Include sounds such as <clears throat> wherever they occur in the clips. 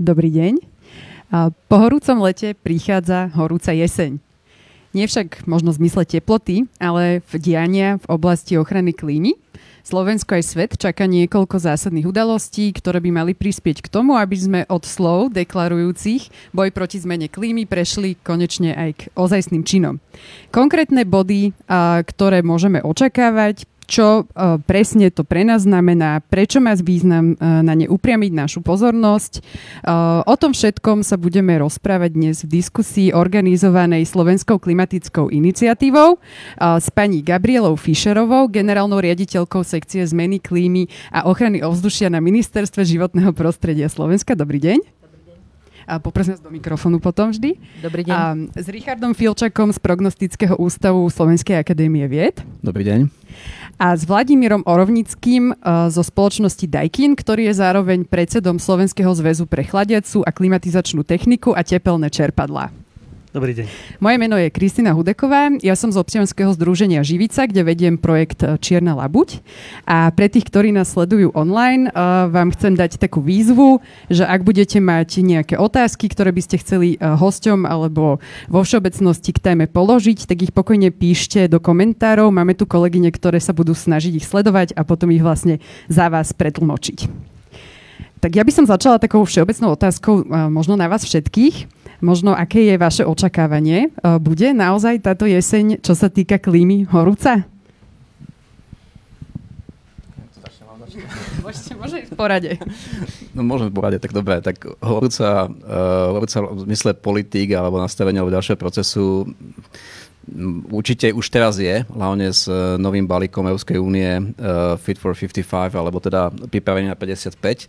Dobrý deň. Po horúcom lete prichádza horúca jeseň. Nie však možno v zmysle teploty, ale v diania v oblasti ochrany klímy. Slovensko aj svet čaká niekoľko zásadných udalostí, ktoré by mali prispieť k tomu, aby sme od slov deklarujúcich boj proti zmene klímy prešli konečne aj k ozajstným činom. Konkrétne body, ktoré môžeme očakávať, čo uh, presne to pre nás znamená, prečo má význam uh, na ne upriamiť našu pozornosť. Uh, o tom všetkom sa budeme rozprávať dnes v diskusii organizovanej Slovenskou klimatickou iniciatívou s pani Gabrielou Fischerovou, generálnou riaditeľkou sekcie zmeny klímy a ochrany ovzdušia na Ministerstve životného prostredia Slovenska. Dobrý deň. A poprosím vás do mikrofónu potom vždy. Dobrý deň. A s Richardom Filčakom z Prognostického ústavu Slovenskej akadémie vied. Dobrý deň. A s Vladimírom Orovnickým uh, zo spoločnosti Daikin, ktorý je zároveň predsedom Slovenského zväzu pre chladiacu a klimatizačnú techniku a tepelné čerpadlá. Dobrý deň. Moje meno je Kristina Hudeková. Ja som z občianského združenia Živica, kde vediem projekt eh, Čierna labuť. A pre tých, ktorí nás sledujú online, uh, vám chcem dať takú výzvu, že ak budete mať nejaké otázky, ktoré by ste chceli uh, hosťom alebo vo všeobecnosti k téme položiť, tak ich pokojne píšte do komentárov. Máme tu kolegyne, ktoré sa budú snažiť ich sledovať a potom ich vlastne za vás pretlmočiť. Tak ja by som začala takou všeobecnou otázkou možno na vás všetkých možno aké je vaše očakávanie. E, bude naozaj táto jeseň, čo sa týka klímy, horúca? <laughs> Môžete, môže ísť v porade. No môžeme v porade, tak dobre. Tak horúca, uh, horúca v zmysle politík alebo nastavenia alebo ďalšieho procesu určite už teraz je, hlavne s e, novým balíkom Európskej únie uh, Fit for 55, alebo teda pripravenie na 55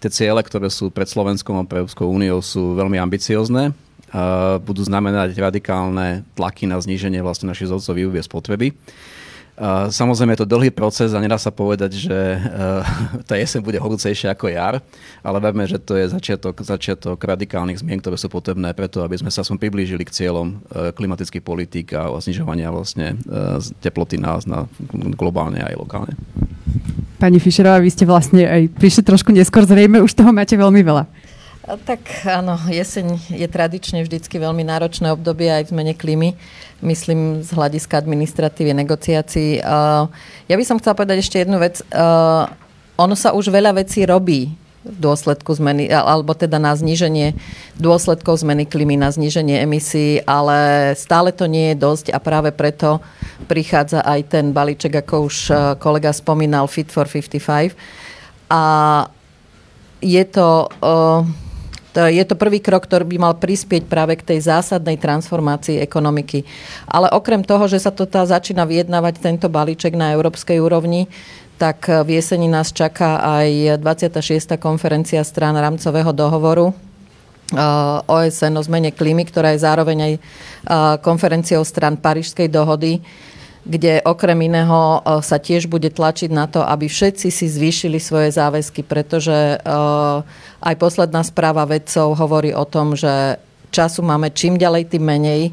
Tie ciele, ktoré sú pred Slovenskom a pre Európskou úniou sú veľmi ambiciozne. Budú znamenať radikálne tlaky na zníženie vlastne našich vzorcov výroby spotreby. Samozrejme je to dlhý proces a nedá sa povedať, že <laughs> tá jeseň bude horúcejšia ako jar, ale verme, že to je začiatok, začiatok radikálnych zmien, ktoré sú potrebné preto, aby sme sa som priblížili k cieľom klimatických politík a znižovania vlastne teploty nás na globálne aj lokálne. Pani Fischerová, vy ste vlastne aj prišli trošku neskôr, zrejme už toho máte veľmi veľa. Tak áno, jeseň je tradične vždycky veľmi náročné obdobie aj v zmene klímy. Myslím z hľadiska administratívy, negociácií. Ja by som chcela povedať ešte jednu vec. Ono sa už veľa vecí robí dôsledku zmeny, alebo teda na zníženie dôsledkov zmeny klímy, na zníženie emisí, ale stále to nie je dosť a práve preto prichádza aj ten balíček, ako už e, kolega spomínal, Fit for 55. A je e, to, je to prvý krok, ktorý by mal prispieť práve k tej zásadnej transformácii ekonomiky. Ale okrem toho, že sa to tá začína vyjednávať tento balíček na európskej úrovni, tak v jeseni nás čaká aj 26. konferencia strán rámcového dohovoru uh, OSN o zmene klímy, ktorá je zároveň aj uh, konferenciou stran Parížskej dohody, kde okrem iného uh, sa tiež bude tlačiť na to, aby všetci si zvýšili svoje záväzky, pretože aj posledná správa vedcov hovorí o tom, že času máme čím ďalej, tým menej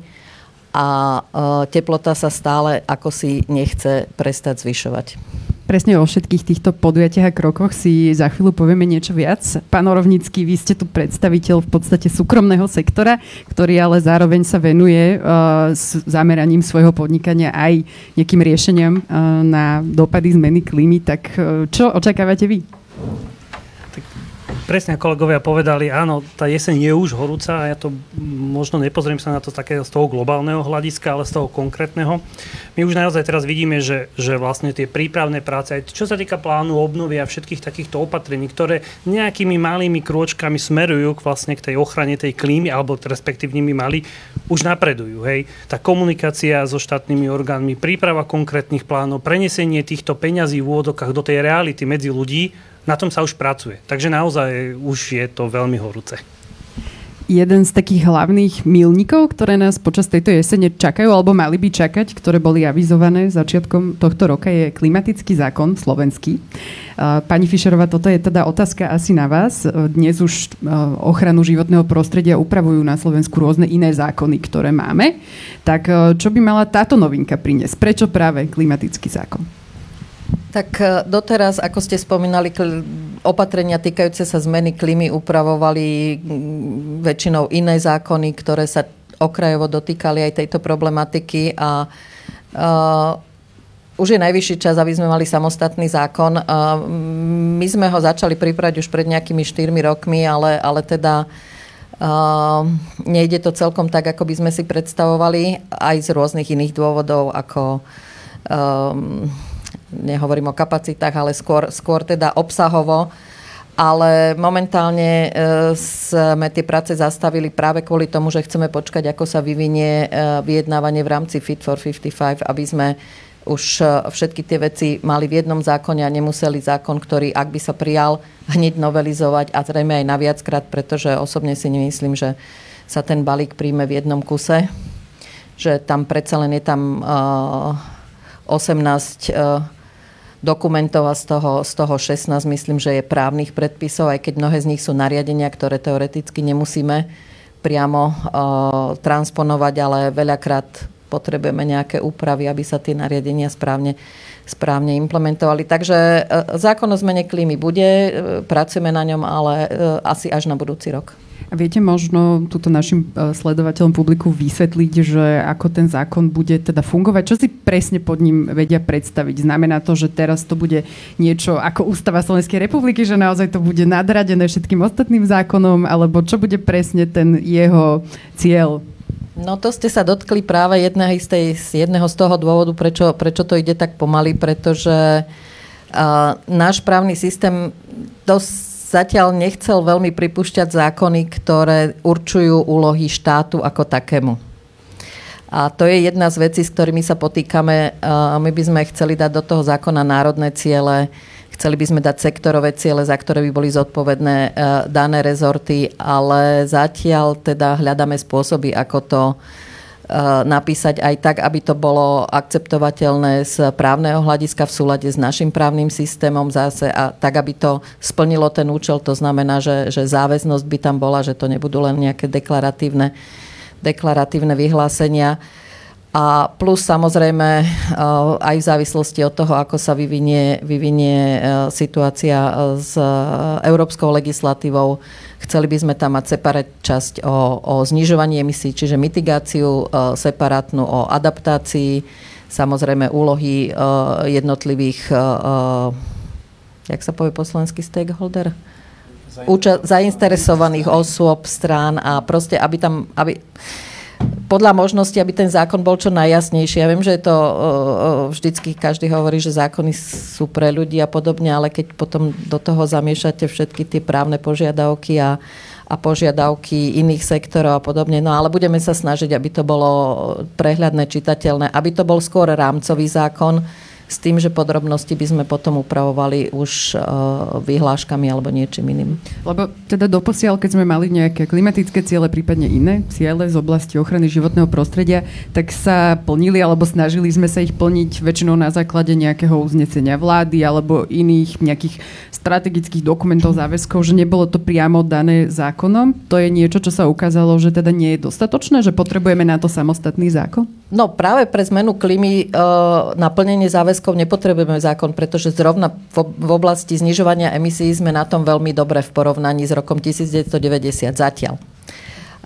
a teplota sa stále ako si nechce prestať zvyšovať. Presne o všetkých týchto podujatiach a krokoch si za chvíľu povieme niečo viac. Pán Orovnický, vy ste tu predstaviteľ v podstate súkromného sektora, ktorý ale zároveň sa venuje uh, s zameraním svojho podnikania aj nejakým riešeniam uh, na dopady zmeny klímy. Tak uh, čo očakávate vy? Presne kolegovia povedali, áno, tá jeseň je už horúca a ja to možno nepozriem sa na to takého z toho globálneho hľadiska, ale z toho konkrétneho. My už naozaj teraz vidíme, že, že vlastne tie prípravné práce, aj čo sa týka plánu obnovy a všetkých takýchto opatrení, ktoré nejakými malými krôčkami smerujú k vlastne k tej ochrane tej klímy, alebo respektívnymi mali, už napredujú. Hej. Tá komunikácia so štátnymi orgánmi, príprava konkrétnych plánov, prenesenie týchto peňazí v úvodokách do tej reality medzi ľudí, na tom sa už pracuje. Takže naozaj už je to veľmi horúce. Jeden z takých hlavných milníkov, ktoré nás počas tejto jesene čakajú, alebo mali by čakať, ktoré boli avizované začiatkom tohto roka, je klimatický zákon slovenský. Pani Fischerová, toto je teda otázka asi na vás. Dnes už ochranu životného prostredia upravujú na Slovensku rôzne iné zákony, ktoré máme. Tak čo by mala táto novinka priniesť? Prečo práve klimatický zákon? Tak e, doteraz, ako ste spomínali, opatrenia týkajúce sa zmeny klímy upravovali väčšinou iné zákony, ktoré sa okrajovo dotýkali aj tejto problematiky a uh, už je najvyšší čas, aby sme mali samostatný zákon. Uh, my sme ho začali pripravať už pred nejakými 4 rokmi, ale, ale teda uh, nejde to celkom tak, ako by sme si predstavovali, aj z rôznych iných dôvodov, ako um, nehovorím o kapacitách, ale skôr, skôr teda obsahovo. Ale momentálne e, sme tie práce zastavili práve kvôli tomu, že chceme počkať, ako sa vyvinie e, vyjednávanie v rámci Fit for 55, aby sme už e, všetky tie veci mali v jednom zákone a nemuseli zákon, ktorý, ak by sa prijal, hneď novelizovať a zrejme aj na viackrát, pretože osobne si nemyslím, že sa ten balík príjme v jednom kuse, že tam predsa len je tam uh, 18 uh, dokumentov a z toho, z toho 16 myslím, že je právnych predpisov, aj keď mnohé z nich sú nariadenia, ktoré teoreticky nemusíme priamo uh, transponovať, ale veľakrát potrebujeme nejaké úpravy, aby sa tie nariadenia správne, správne implementovali. Takže uh, zákon o zmene klímy bude, uh, pracujeme na ňom, ale uh, asi až na budúci rok. A viete možno túto našim e, sledovateľom publiku vysvetliť, že ako ten zákon bude teda fungovať? Čo si presne pod ním vedia predstaviť? Znamená to, že teraz to bude niečo ako Ústava Slovenskej republiky, že naozaj to bude nadradené všetkým ostatným zákonom, alebo čo bude presne ten jeho cieľ? No to ste sa dotkli práve jedného z, tej, jedného z toho dôvodu, prečo, prečo to ide tak pomaly, pretože uh, náš právny systém dosť zatiaľ nechcel veľmi pripúšťať zákony, ktoré určujú úlohy štátu ako takému. A to je jedna z vecí, s ktorými sa potýkame. My by sme chceli dať do toho zákona národné ciele, chceli by sme dať sektorové ciele, za ktoré by boli zodpovedné e, dané rezorty, ale zatiaľ teda hľadáme spôsoby, ako to napísať aj tak, aby to bolo akceptovateľné z právneho hľadiska v súlade s našim právnym systémom zase a tak, aby to splnilo ten účel. To znamená, že, že záväznosť by tam bola, že to nebudú len nejaké deklaratívne, deklaratívne vyhlásenia. A plus samozrejme eh, aj v závislosti od toho, ako sa vyvinie, vyvinie eh, situácia s eh, európskou legislatívou, chceli by sme tam mať separát časť o, o znižovaní emisí, čiže mitigáciu separátnu o adaptácii, samozrejme úlohy jednotlivých, jak sa povie po slovensky, stakeholder? Úča- zainteresovaných osôb, strán a proste, aby tam, aby, podľa možnosti, aby ten zákon bol čo najjasnejší. Ja viem, že je to vždycky každý hovorí, že zákony sú pre ľudí a podobne, ale keď potom do toho zamiešate všetky tie právne požiadavky a, a požiadavky iných sektorov a podobne. No ale budeme sa snažiť, aby to bolo prehľadné, čitateľné, aby to bol skôr rámcový zákon, s tým, že podrobnosti by sme potom upravovali už uh, vyhláškami alebo niečím iným. Lebo teda doposiaľ, keď sme mali nejaké klimatické ciele, prípadne iné ciele z oblasti ochrany životného prostredia, tak sa plnili alebo snažili sme sa ich plniť väčšinou na základe nejakého uznesenia vlády alebo iných nejakých strategických dokumentov, záväzkov, že nebolo to priamo dané zákonom. To je niečo, čo sa ukázalo, že teda nie je dostatočné, že potrebujeme na to samostatný zákon? No práve pre zmenu klímy uh, na záväzkov nepotrebujeme zákon, pretože zrovna v oblasti znižovania emisí sme na tom veľmi dobre v porovnaní s rokom 1990 zatiaľ.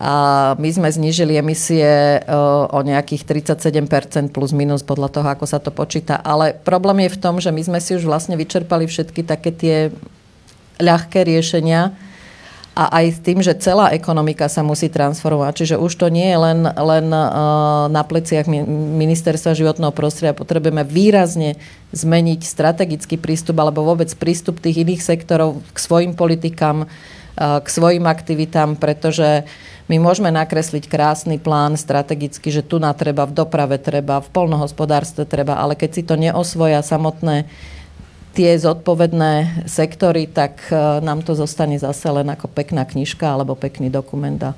A my sme znížili emisie uh, o nejakých 37% plus minus podľa toho, ako sa to počíta. Ale problém je v tom, že my sme si už vlastne vyčerpali všetky také tie ľahké riešenia, a aj s tým, že celá ekonomika sa musí transformovať. Čiže už to nie je len, len uh, na pleciach ministerstva životného prostredia. Potrebujeme výrazne zmeniť strategický prístup alebo vôbec prístup tých iných sektorov k svojim politikám, uh, k svojim aktivitám, pretože my môžeme nakresliť krásny plán strategicky, že tu na treba, v doprave treba, v polnohospodárstve treba, ale keď si to neosvoja samotné tie zodpovedné sektory, tak e, nám to zostane zase len ako pekná knižka alebo pekný dokument a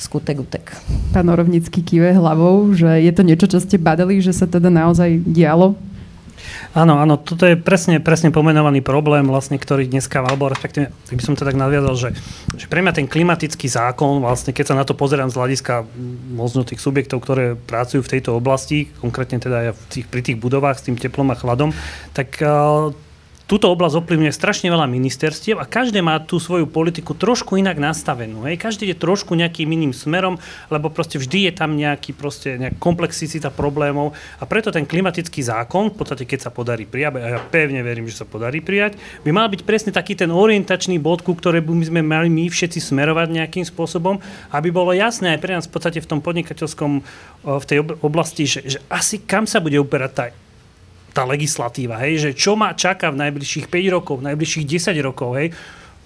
skutek utek. Pán Orovnický kýve hlavou, že je to niečo, čo ste badali, že sa teda naozaj dialo? Áno, áno, toto je presne, presne pomenovaný problém, vlastne, ktorý dneska, alebo respektíve, by som to tak nadviazal, že, že pre mňa ten klimatický zákon, vlastne, keď sa na to pozerám z hľadiska možno tých subjektov, ktoré pracujú v tejto oblasti, konkrétne teda aj v tých, pri tých budovách s tým teplom a chladom, tak uh, túto oblasť ovplyvňuje strašne veľa ministerstiev a každé má tú svoju politiku trošku inak nastavenú. Hej. Každý je trošku nejakým iným smerom, lebo proste vždy je tam nejaký proste nejak komplexicita problémov a preto ten klimatický zákon, v podstate keď sa podarí prijať, a ja pevne verím, že sa podarí prijať, by mal byť presne taký ten orientačný bod, ku ktorému by sme mali my všetci smerovať nejakým spôsobom, aby bolo jasné aj pre nás v podstate v tom podnikateľskom, v tej oblasti, že, že asi kam sa bude uberať tá tá legislatíva, hej, že čo ma čaká v najbližších 5 rokov, v najbližších 10 rokov, hej,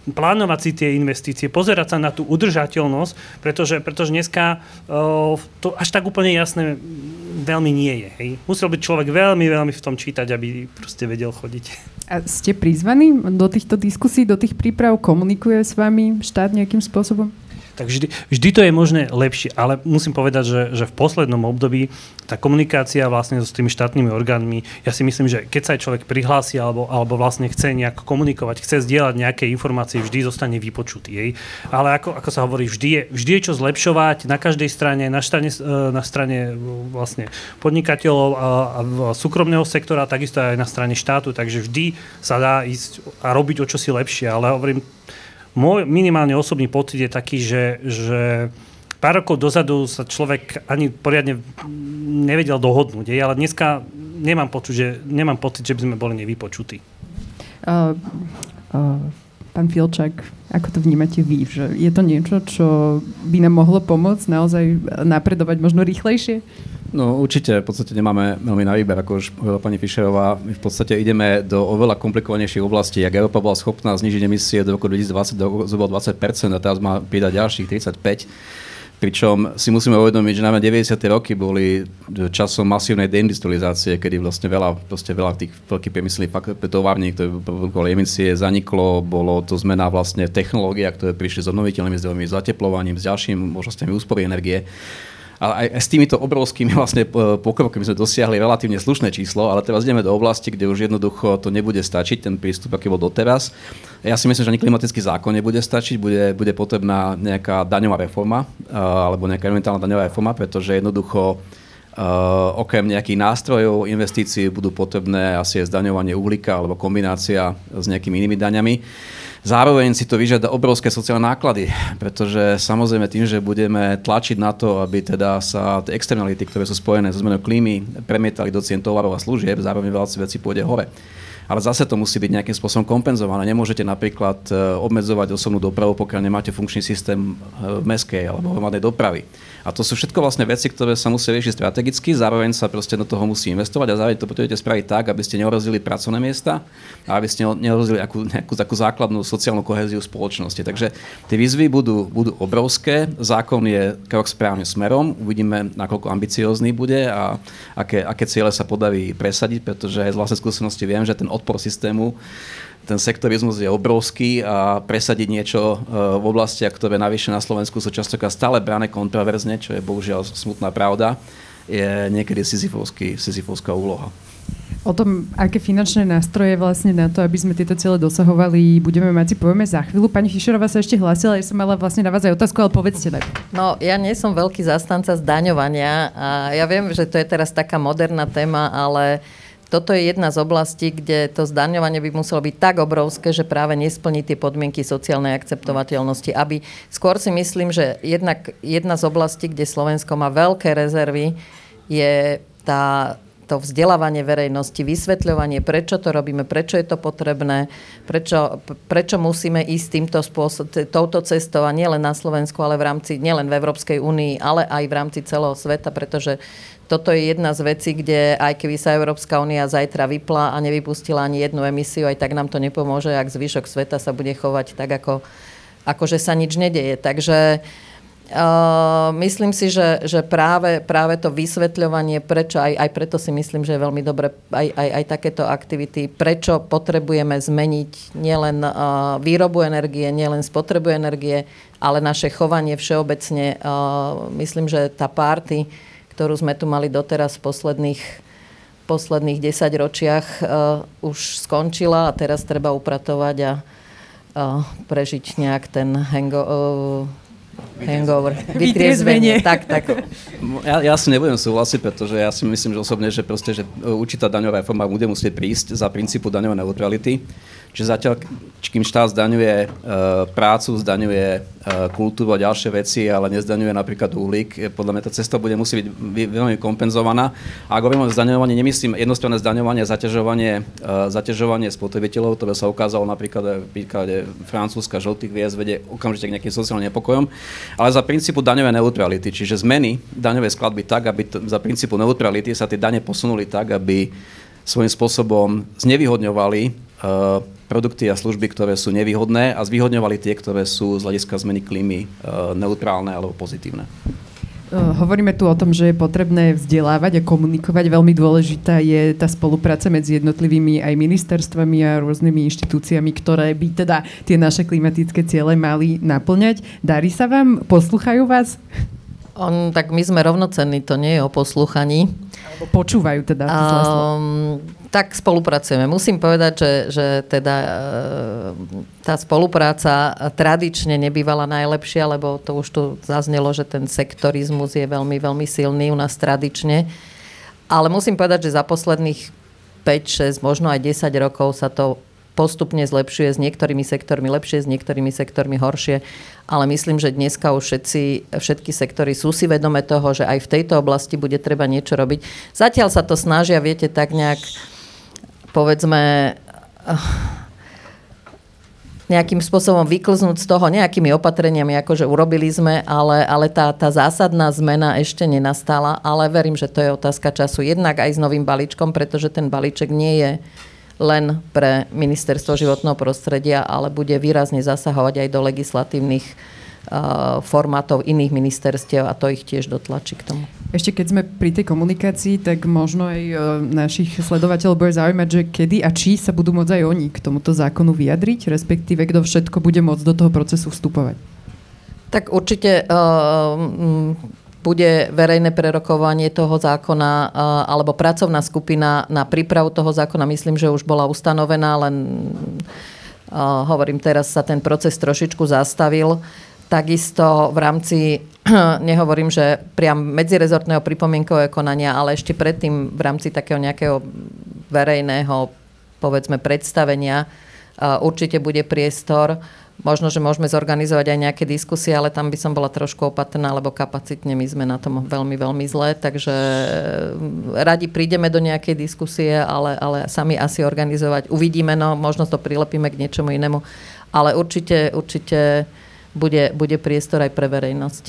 plánovať si tie investície, pozerať sa na tú udržateľnosť, pretože, pretože dneska uh, to až tak úplne jasné veľmi nie je. Hej. Musel byť človek veľmi, veľmi v tom čítať, aby proste vedel chodiť. A ste prizvaní do týchto diskusí, do tých príprav? Komunikuje s vami štát nejakým spôsobom? Tak vždy, vždy to je možné lepšie, ale musím povedať, že, že v poslednom období tá komunikácia vlastne s tými štátnymi orgánmi, ja si myslím, že keď sa aj človek prihlási alebo, alebo vlastne chce nejak komunikovať, chce zdieľať nejaké informácie, vždy zostane vypočutý. Jej. Ale ako, ako sa hovorí, vždy je, vždy je čo zlepšovať na každej strane, na strane, na strane vlastne podnikateľov a, a súkromného sektora, takisto aj na strane štátu, takže vždy sa dá ísť a robiť o čosi lepšie, ale hovorím, môj minimálne osobný pocit je taký, že, že pár rokov dozadu sa človek ani poriadne nevedel dohodnúť, ale dneska nemám pocit, že, nemám pocit, že by sme boli nevypočutí. Uh, uh, pán Filčák, ako to vnímate vy? Že je to niečo, čo by nám mohlo pomôcť naozaj napredovať možno rýchlejšie? No určite, v podstate nemáme veľmi na výber, ako už hovorila pani Fischerová. My v podstate ideme do oveľa komplikovanejších oblastí. Ak Európa bola schopná znižiť emisie do roku 2020 do zhruba 20% a teraz má pridať ďalších 35%, Pričom si musíme uvedomiť, že najmä 90. roky boli časom masívnej deindustrializácie, kedy vlastne veľa, veľa tých veľkých priemyselných tovární, ktoré produkovali emisie, zaniklo, bolo to zmena vlastne technológia, ktoré prišli s obnoviteľnými zdrojmi, s zateplovaním, s ďalšími možnosťami úspory energie ale aj, s týmito obrovskými vlastne pokrokmi sme dosiahli relatívne slušné číslo, ale teraz ideme do oblasti, kde už jednoducho to nebude stačiť, ten prístup, aký bol doteraz. Ja si myslím, že ani klimatický zákon nebude stačiť, bude, bude potrebná nejaká daňová reforma alebo nejaká elementálna daňová reforma, pretože jednoducho Uh, okrem nejakých nástrojov investícií budú potrebné asi aj zdaňovanie uhlíka alebo kombinácia s nejakými inými daňami. Zároveň si to vyžiada obrovské sociálne náklady, pretože samozrejme tým, že budeme tlačiť na to, aby teda sa tie externality, ktoré sú spojené so zmenou klímy, premietali do cien tovarov a služieb, zároveň veľa veci pôjde hore ale zase to musí byť nejakým spôsobom kompenzované. Nemôžete napríklad e, obmedzovať osobnú dopravu, pokiaľ nemáte funkčný systém e, meskej alebo hromadnej dopravy. A to sú všetko vlastne veci, ktoré sa musia riešiť strategicky, zároveň sa proste do toho musí investovať a zároveň to potrebujete spraviť tak, aby ste neohrozili pracovné miesta a aby ste neohrozili nejakú, nejakú takú základnú sociálnu koheziu spoločnosti. Takže tie výzvy budú, budú obrovské. Zákon je krok správnym smerom. Uvidíme, nakoľko ambiciózny bude a aké, aké ciele sa podarí presadiť, pretože z vlastnej skúsenosti viem, že ten odpor systému ten sektorizmus je obrovský a presadiť niečo e, v oblastiach, ktoré navyše na Slovensku sú častokrát stále brané kontroverzne, čo je bohužiaľ smutná pravda, je niekedy sizifovská úloha. O tom, aké finančné nástroje vlastne na to, aby sme tieto ciele dosahovali, budeme mať si povieme za chvíľu. Pani Fischerová sa ešte hlásila, ja som mala vlastne na vás aj otázku, ale povedzte najprv. No, ja nie som veľký zastanca zdaňovania a ja viem, že to je teraz taká moderná téma, ale uh, toto je jedna z oblastí, kde to zdaňovanie by muselo byť tak obrovské, že práve nesplní tie podmienky sociálnej akceptovateľnosti. Aby skôr si myslím, že jednak jedna z oblastí, kde Slovensko má veľké rezervy, je tá to vzdelávanie verejnosti, vysvetľovanie, prečo to robíme, prečo je to potrebné, prečo, prečo musíme ísť týmto spôsob, touto cestou a nielen na Slovensku, ale v rámci, nielen v Európskej únii, ale aj v rámci celého sveta, pretože toto je jedna z vecí, kde aj keby sa Európska únia zajtra vypla a nevypustila ani jednu emisiu, aj tak nám to nepomôže, ak zvyšok sveta sa bude chovať tak, ako, ako že sa nič nedeje. Takže myslím si, že, že práve, práve to vysvetľovanie, prečo, aj, aj preto si myslím, že je veľmi dobre aj, aj, aj takéto aktivity, prečo potrebujeme zmeniť nielen uh, výrobu energie, nielen spotrebu energie, ale naše chovanie všeobecne. Uh, myslím, že tá párty, ktorú sme tu mali doteraz v posledných, posledných 10 ročiach uh, už skončila a teraz treba upratovať a uh, prežiť nejak ten hango, uh, hangover. <laughs> Vytriezvenie. Tak, tak. Ja, ja si nebudem súhlasiť, pretože ja si myslím, že osobne, že, proste, že určitá daňová reforma bude musieť prísť za princípu daňovej neutrality. Čiže zatiaľ, kým štát zdaňuje e, prácu, zdaňuje e, kultúru a ďalšie veci, ale nezdaňuje napríklad uhlík, e, podľa mňa tá cesta bude musieť byť veľmi kompenzovaná. A ak hovorím o zdaňovaní, nemyslím jednostranné zdaňovanie, zaťažovanie, e, zaťažovanie spotrebiteľov, ktoré sa ukázalo napríklad v príklade Francúzska žltých hviezd vedie okamžite k nejakým sociálnym nepokojom, ale za princípu daňovej neutrality, čiže zmeny daňovej skladby tak, aby to, za princípu neutrality sa tie dane posunuli tak, aby svojím spôsobom znevýhodňovali produkty a služby, ktoré sú nevýhodné a zvýhodňovali tie, ktoré sú z hľadiska zmeny klímy e, neutrálne alebo pozitívne. E, hovoríme tu o tom, že je potrebné vzdelávať a komunikovať. Veľmi dôležitá je tá spolupráca medzi jednotlivými aj ministerstvami a rôznymi inštitúciami, ktoré by teda tie naše klimatické ciele mali naplňať. Darí sa vám? Posluchajú vás? On, tak my sme rovnocenní, to nie je o poslúchaní. Alebo počúvajú teda. Um, tak spolupracujeme. Musím povedať, že, že teda e, tá spolupráca tradične nebývala najlepšia, lebo to už tu zaznelo, že ten sektorizmus je veľmi, veľmi silný u nás tradične. Ale musím povedať, že za posledných 5, 6, možno aj 10 rokov sa to postupne zlepšuje s niektorými sektormi lepšie, s niektorými sektormi horšie, ale myslím, že dneska už všetci, všetky sektory sú si vedome toho, že aj v tejto oblasti bude treba niečo robiť. Zatiaľ sa to snažia, viete, tak nejak povedzme nejakým spôsobom vyklznúť z toho nejakými opatreniami, akože urobili sme, ale, ale tá, tá zásadná zmena ešte nenastala, ale verím, že to je otázka času. Jednak aj s novým balíčkom, pretože ten balíček nie je len pre ministerstvo životného prostredia, ale bude výrazne zasahovať aj do legislatívnych formátov iných ministerstiev a to ich tiež dotlačí k tomu. Ešte keď sme pri tej komunikácii, tak možno aj uh, našich sledovateľov bude zaujímať, že kedy a či sa budú môcť aj oni k tomuto zákonu vyjadriť, respektíve kto všetko bude môcť do toho procesu vstupovať. Tak určite uh, bude verejné prerokovanie toho zákona alebo pracovná skupina na prípravu toho zákona. Myslím, že už bola ustanovená, len hovorím, teraz sa ten proces trošičku zastavil. Takisto v rámci, <clears throat> nehovorím, že priam medzirezortného pripomienkového konania, ale ešte predtým v rámci takého nejakého verejného, povedzme, predstavenia určite bude priestor Možno, že môžeme zorganizovať aj nejaké diskusie, ale tam by som bola trošku opatrná, lebo kapacitne my sme na tom veľmi, veľmi zle, takže mm, radi prídeme do nejakej diskusie, ale, ale sami asi organizovať. Uvidíme, no možno to prilepíme k niečomu inému, ale určite, určite bude, bude priestor aj pre verejnosť.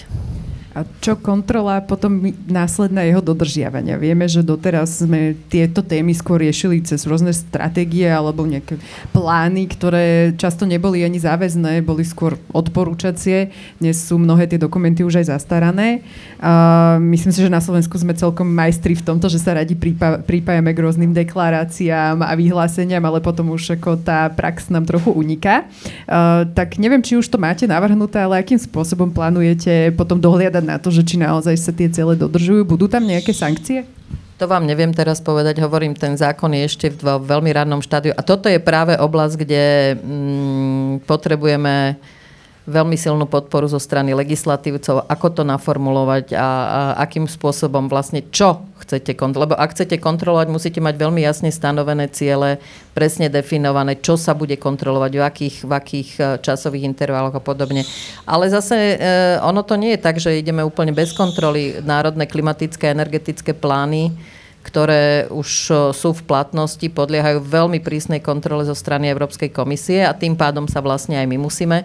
A čo kontrola potom následná jeho dodržiavania? Vieme, že doteraz sme tieto témy skôr riešili cez rôzne stratégie alebo nejaké plány, ktoré často neboli ani záväzné, boli skôr odporúčacie. Dnes sú mnohé tie dokumenty už aj zastarané. A myslím si, že na Slovensku sme celkom majstri v tomto, že sa radi pripá- pripájame k rôznym deklaráciám a vyhláseniam, ale potom už ako tá prax nám trochu uniká. A, tak neviem, či už to máte navrhnuté, ale akým spôsobom plánujete potom dohliadať na to, že či naozaj sa tie ciele dodržujú? Budú tam nejaké sankcie? To vám neviem teraz povedať, hovorím, ten zákon je ešte v veľmi rannom štádiu. A toto je práve oblasť, kde mm, potrebujeme veľmi silnú podporu zo strany legislatívcov, ako to naformulovať a, a akým spôsobom vlastne čo chcete kontrolovať. Lebo ak chcete kontrolovať, musíte mať veľmi jasne stanovené ciele, presne definované, čo sa bude kontrolovať, v akých, v akých e, časových intervaloch a podobne. Ale zase e, ono to nie je tak, že ideme úplne bez kontroly. Národné klimatické a energetické plány ktoré už e, sú v platnosti, podliehajú veľmi prísnej kontrole zo strany Európskej komisie a tým pádom sa vlastne aj my musíme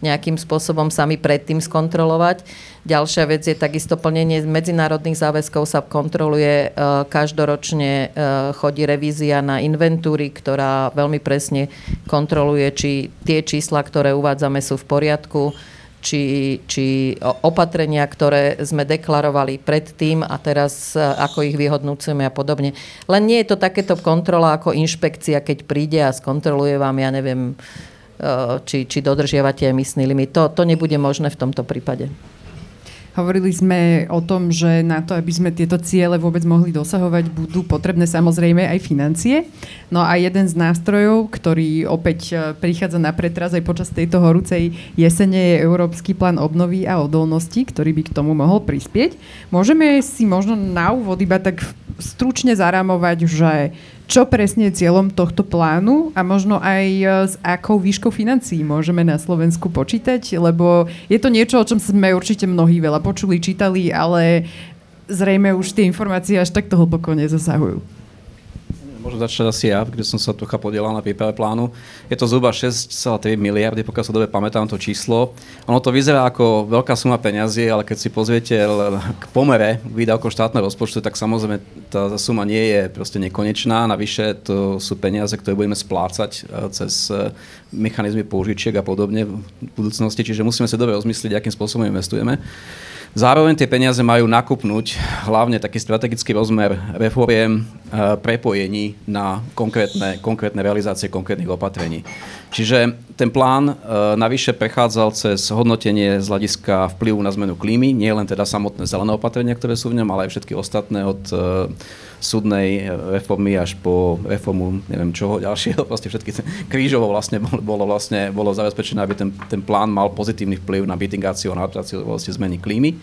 nejakým spôsobom sami predtým skontrolovať. Ďalšia vec je takisto plnenie medzinárodných záväzkov sa kontroluje. E, každoročne e, chodí revízia na inventúry, ktorá veľmi presne kontroluje, či tie čísla, ktoré uvádzame, sú v poriadku či, či opatrenia, ktoré sme deklarovali predtým a teraz e, ako ich vyhodnúcujeme a podobne. Len nie je to takéto kontrola ako inšpekcia, keď príde a skontroluje vám, ja neviem, či, či dodržiavate emisný limit. To, to nebude možné v tomto prípade. Hovorili sme o tom, že na to, aby sme tieto ciele vôbec mohli dosahovať, budú potrebné samozrejme aj financie. No a jeden z nástrojov, ktorý opäť e, prichádza na pretraz aj počas tejto horúcej jesene, je Európsky plán obnovy a odolnosti, ktorý by k tomu mohol prispieť. Môžeme si možno na úvod iba tak stručne zarámovať, že čo presne je cieľom tohto plánu a možno aj e, s akou výškou financií môžeme na Slovensku počítať, lebo je to niečo, o čom sme určite mnohí veľa počuli, čítali, ale zrejme už tie informácie až takto hlboko nezasahujú. Môžem začať asi ja, kde som sa trocha podielal na príprave plánu. Je to zhruba 6,3 miliardy, pokiaľ sa dobre pamätám to číslo. Ono to vyzerá ako veľká suma peňazí, ale keď si pozriete k pomere výdavkov štátneho rozpočtu, tak samozrejme tá suma nie je proste nekonečná. Navyše to sú peniaze, ktoré budeme splácať e, cez e, mechanizmy použičiek a podobne v budúcnosti, čiže musíme si dobre rozmyslieť, akým spôsobom investujeme. Zároveň tie peniaze majú nakupnúť hlavne taký strategický rozmer reforiem, e, prepojení na konkrétne, konkrétne realizácie konkrétnych opatrení. Čiže ten plán e, navyše prechádzal cez hodnotenie z hľadiska vplyvu na zmenu klímy, nie len teda samotné zelené opatrenia, ktoré sú v ňom, ale aj všetky ostatné od e, súdnej reformy až po reformu neviem čoho ďalšieho, <laughs> proste všetky krížovo vlastne bolo, vlastne, bolo zabezpečené, aby ten, ten plán mal pozitívny vplyv na mitigáciu a adaptáciu vlastne zmeny klímy.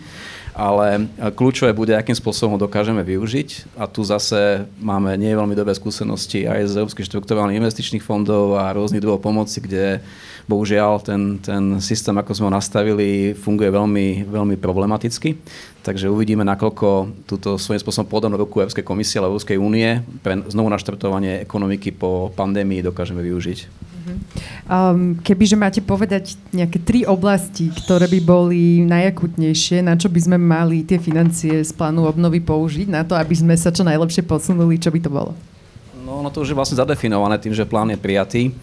Ale kľúčové bude, akým spôsobom ho dokážeme využiť. A tu zase máme nie veľmi dobré skúsenosti aj z Európskych štruktúrálnych investičných fondov a rôznych druhov pomoci, kde bohužiaľ ten, ten systém, ako sme ho nastavili, funguje veľmi, veľmi problematicky. Takže uvidíme, nakoľko túto svojím spôsobom podobnú ruku Európskej komisie alebo Európskej únie pre znovu naštartovanie ekonomiky po pandémii dokážeme využiť. Um, kebyže máte povedať nejaké tri oblasti, ktoré by boli najakutnejšie, na čo by sme mali tie financie z plánu obnovy použiť, na to, aby sme sa čo najlepšie posunuli, čo by to bolo? No, no to už je vlastne zadefinované tým, že plán je prijatý.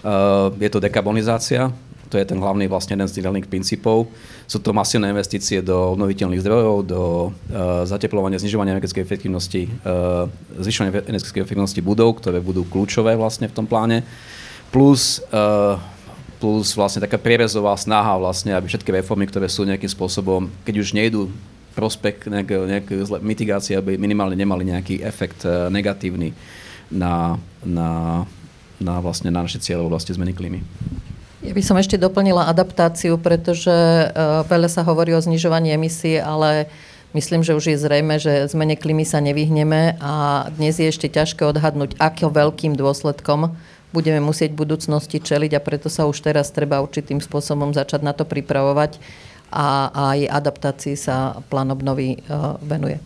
Uh, je to dekarbonizácia, to je ten hlavný vlastne jeden z tých hlavných princípov. Sú to masívne investície do obnoviteľných zdrojov, do uh, zateplovania, znižovania energetickej efektivnosti, uh, zvyšovania energetickej efektivnosti budov, ktoré budú kľúčové vlastne v tom pláne. Plus uh, plus vlastne taká prierezová snaha vlastne, aby všetky reformy, ktoré sú nejakým spôsobom, keď už nejdu prospekt nejaké, nejaké mitigácie, aby minimálne nemali nejaký efekt uh, negatívny na, na, na, vlastne, na naše cieľe v zmeny klímy. Ja by som ešte doplnila adaptáciu, pretože uh, veľa sa hovorí o znižovaní emisí, ale myslím, že už je zrejme, že zmene klímy sa nevyhneme a dnes je ešte ťažké odhadnúť, akým veľkým dôsledkom budeme musieť v budúcnosti čeliť a preto sa už teraz treba určitým spôsobom začať na to pripravovať a aj adaptácii sa plán obnovy uh, venuje.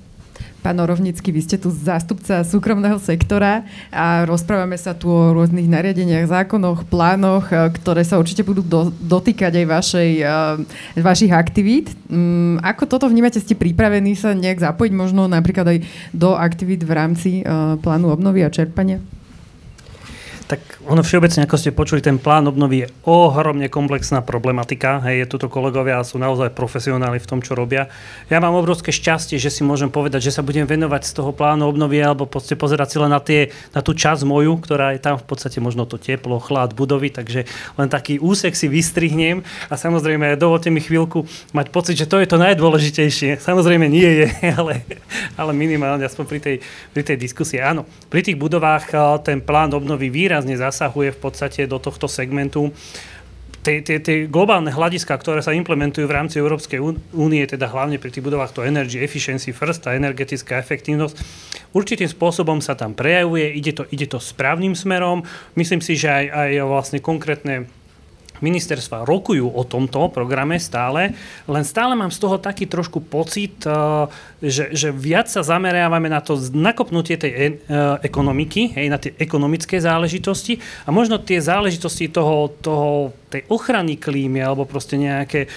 Pán Orovnický, vy ste tu zástupca súkromného sektora a rozprávame sa tu o rôznych nariadeniach, zákonoch, plánoch, e, ktoré sa určite budú do, dotýkať aj vašej, uh, vašich aktivít. Um, ako toto vnímate? Ste pripravení sa nejak zapojiť možno napríklad aj do aktivít v rámci plánu obnovy a čerpania? Tak ono všeobecne, ako ste počuli, ten plán obnovy je ohromne komplexná problematika. Hej, je tuto kolegovia sú naozaj profesionáli v tom, čo robia. Ja mám obrovské šťastie, že si môžem povedať, že sa budem venovať z toho plánu obnovy alebo podstate pozerať si len na, tie, na tú časť moju, ktorá je tam v podstate možno to teplo, chlad budovy, takže len taký úsek si vystrihnem a samozrejme dovolte mi chvíľku mať pocit, že to je to najdôležitejšie. Samozrejme nie je, <laughs> ale, ale minimálne aspoň pri tej, pri tej diskusii. Áno, pri tých budovách ten plán obnovy výrazne výrazne zasahuje v podstate do tohto segmentu tie, tie, tie globálne hľadiska, ktoré sa implementujú v rámci Európskej únie, teda hlavne pri tých budovách to Energy Efficiency First a energetická efektívnosť, určitým spôsobom sa tam prejavuje, ide to, ide to správnym smerom. Myslím si, že aj, aj vlastne konkrétne ministerstva rokujú o tomto programe stále, len stále mám z toho taký trošku pocit, eh, že, že viac sa zameriavame na to nakopnutie tej e- ekonomiky, hej, na tie ekonomické záležitosti a možno tie záležitosti toho, toho, tej ochrany klímy alebo proste nejaké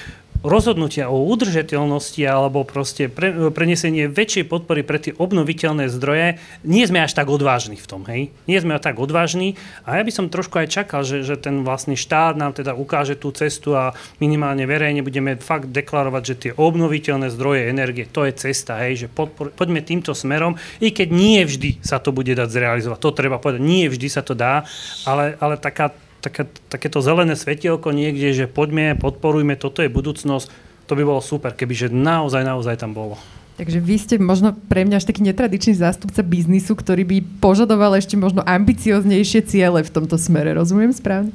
rozhodnutia o udržateľnosti alebo proste pre, prenesenie väčšej podpory pre tie obnoviteľné zdroje, nie sme až tak odvážni v tom, hej? Nie sme tak odvážni a ja by som trošku aj čakal, že, že ten vlastný štát nám teda ukáže tú cestu a minimálne verejne budeme fakt deklarovať, že tie obnoviteľné zdroje energie, to je cesta, hej? Že podpor, poďme týmto smerom, i keď nie vždy sa to bude dať zrealizovať. To treba povedať, nie vždy sa to dá, ale, ale taká také, takéto zelené svetielko niekde, že poďme, podporujme, toto je budúcnosť, to by bolo super, kebyže naozaj, naozaj tam bolo. Takže vy ste možno pre mňa až taký netradičný zástupca biznisu, ktorý by požadoval ešte možno ambicioznejšie ciele v tomto smere. Rozumiem správne?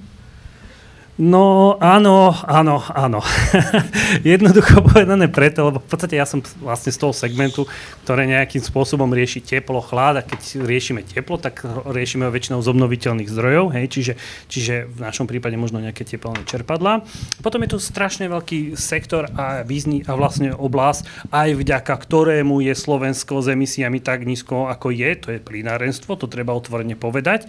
No áno, áno, áno. <laughs> Jednoducho povedané preto, lebo v podstate ja som vlastne z toho segmentu, ktoré nejakým spôsobom rieši teplo, chlad a keď riešime teplo, tak riešime ho väčšinou z obnoviteľných zdrojov, hej, čiže, čiže v našom prípade možno nejaké teplné čerpadlá. Potom je tu strašne veľký sektor a biznis a vlastne oblasť, aj vďaka ktorému je Slovensko s emisiami tak nízko, ako je, to je plynárenstvo, to treba otvorene povedať.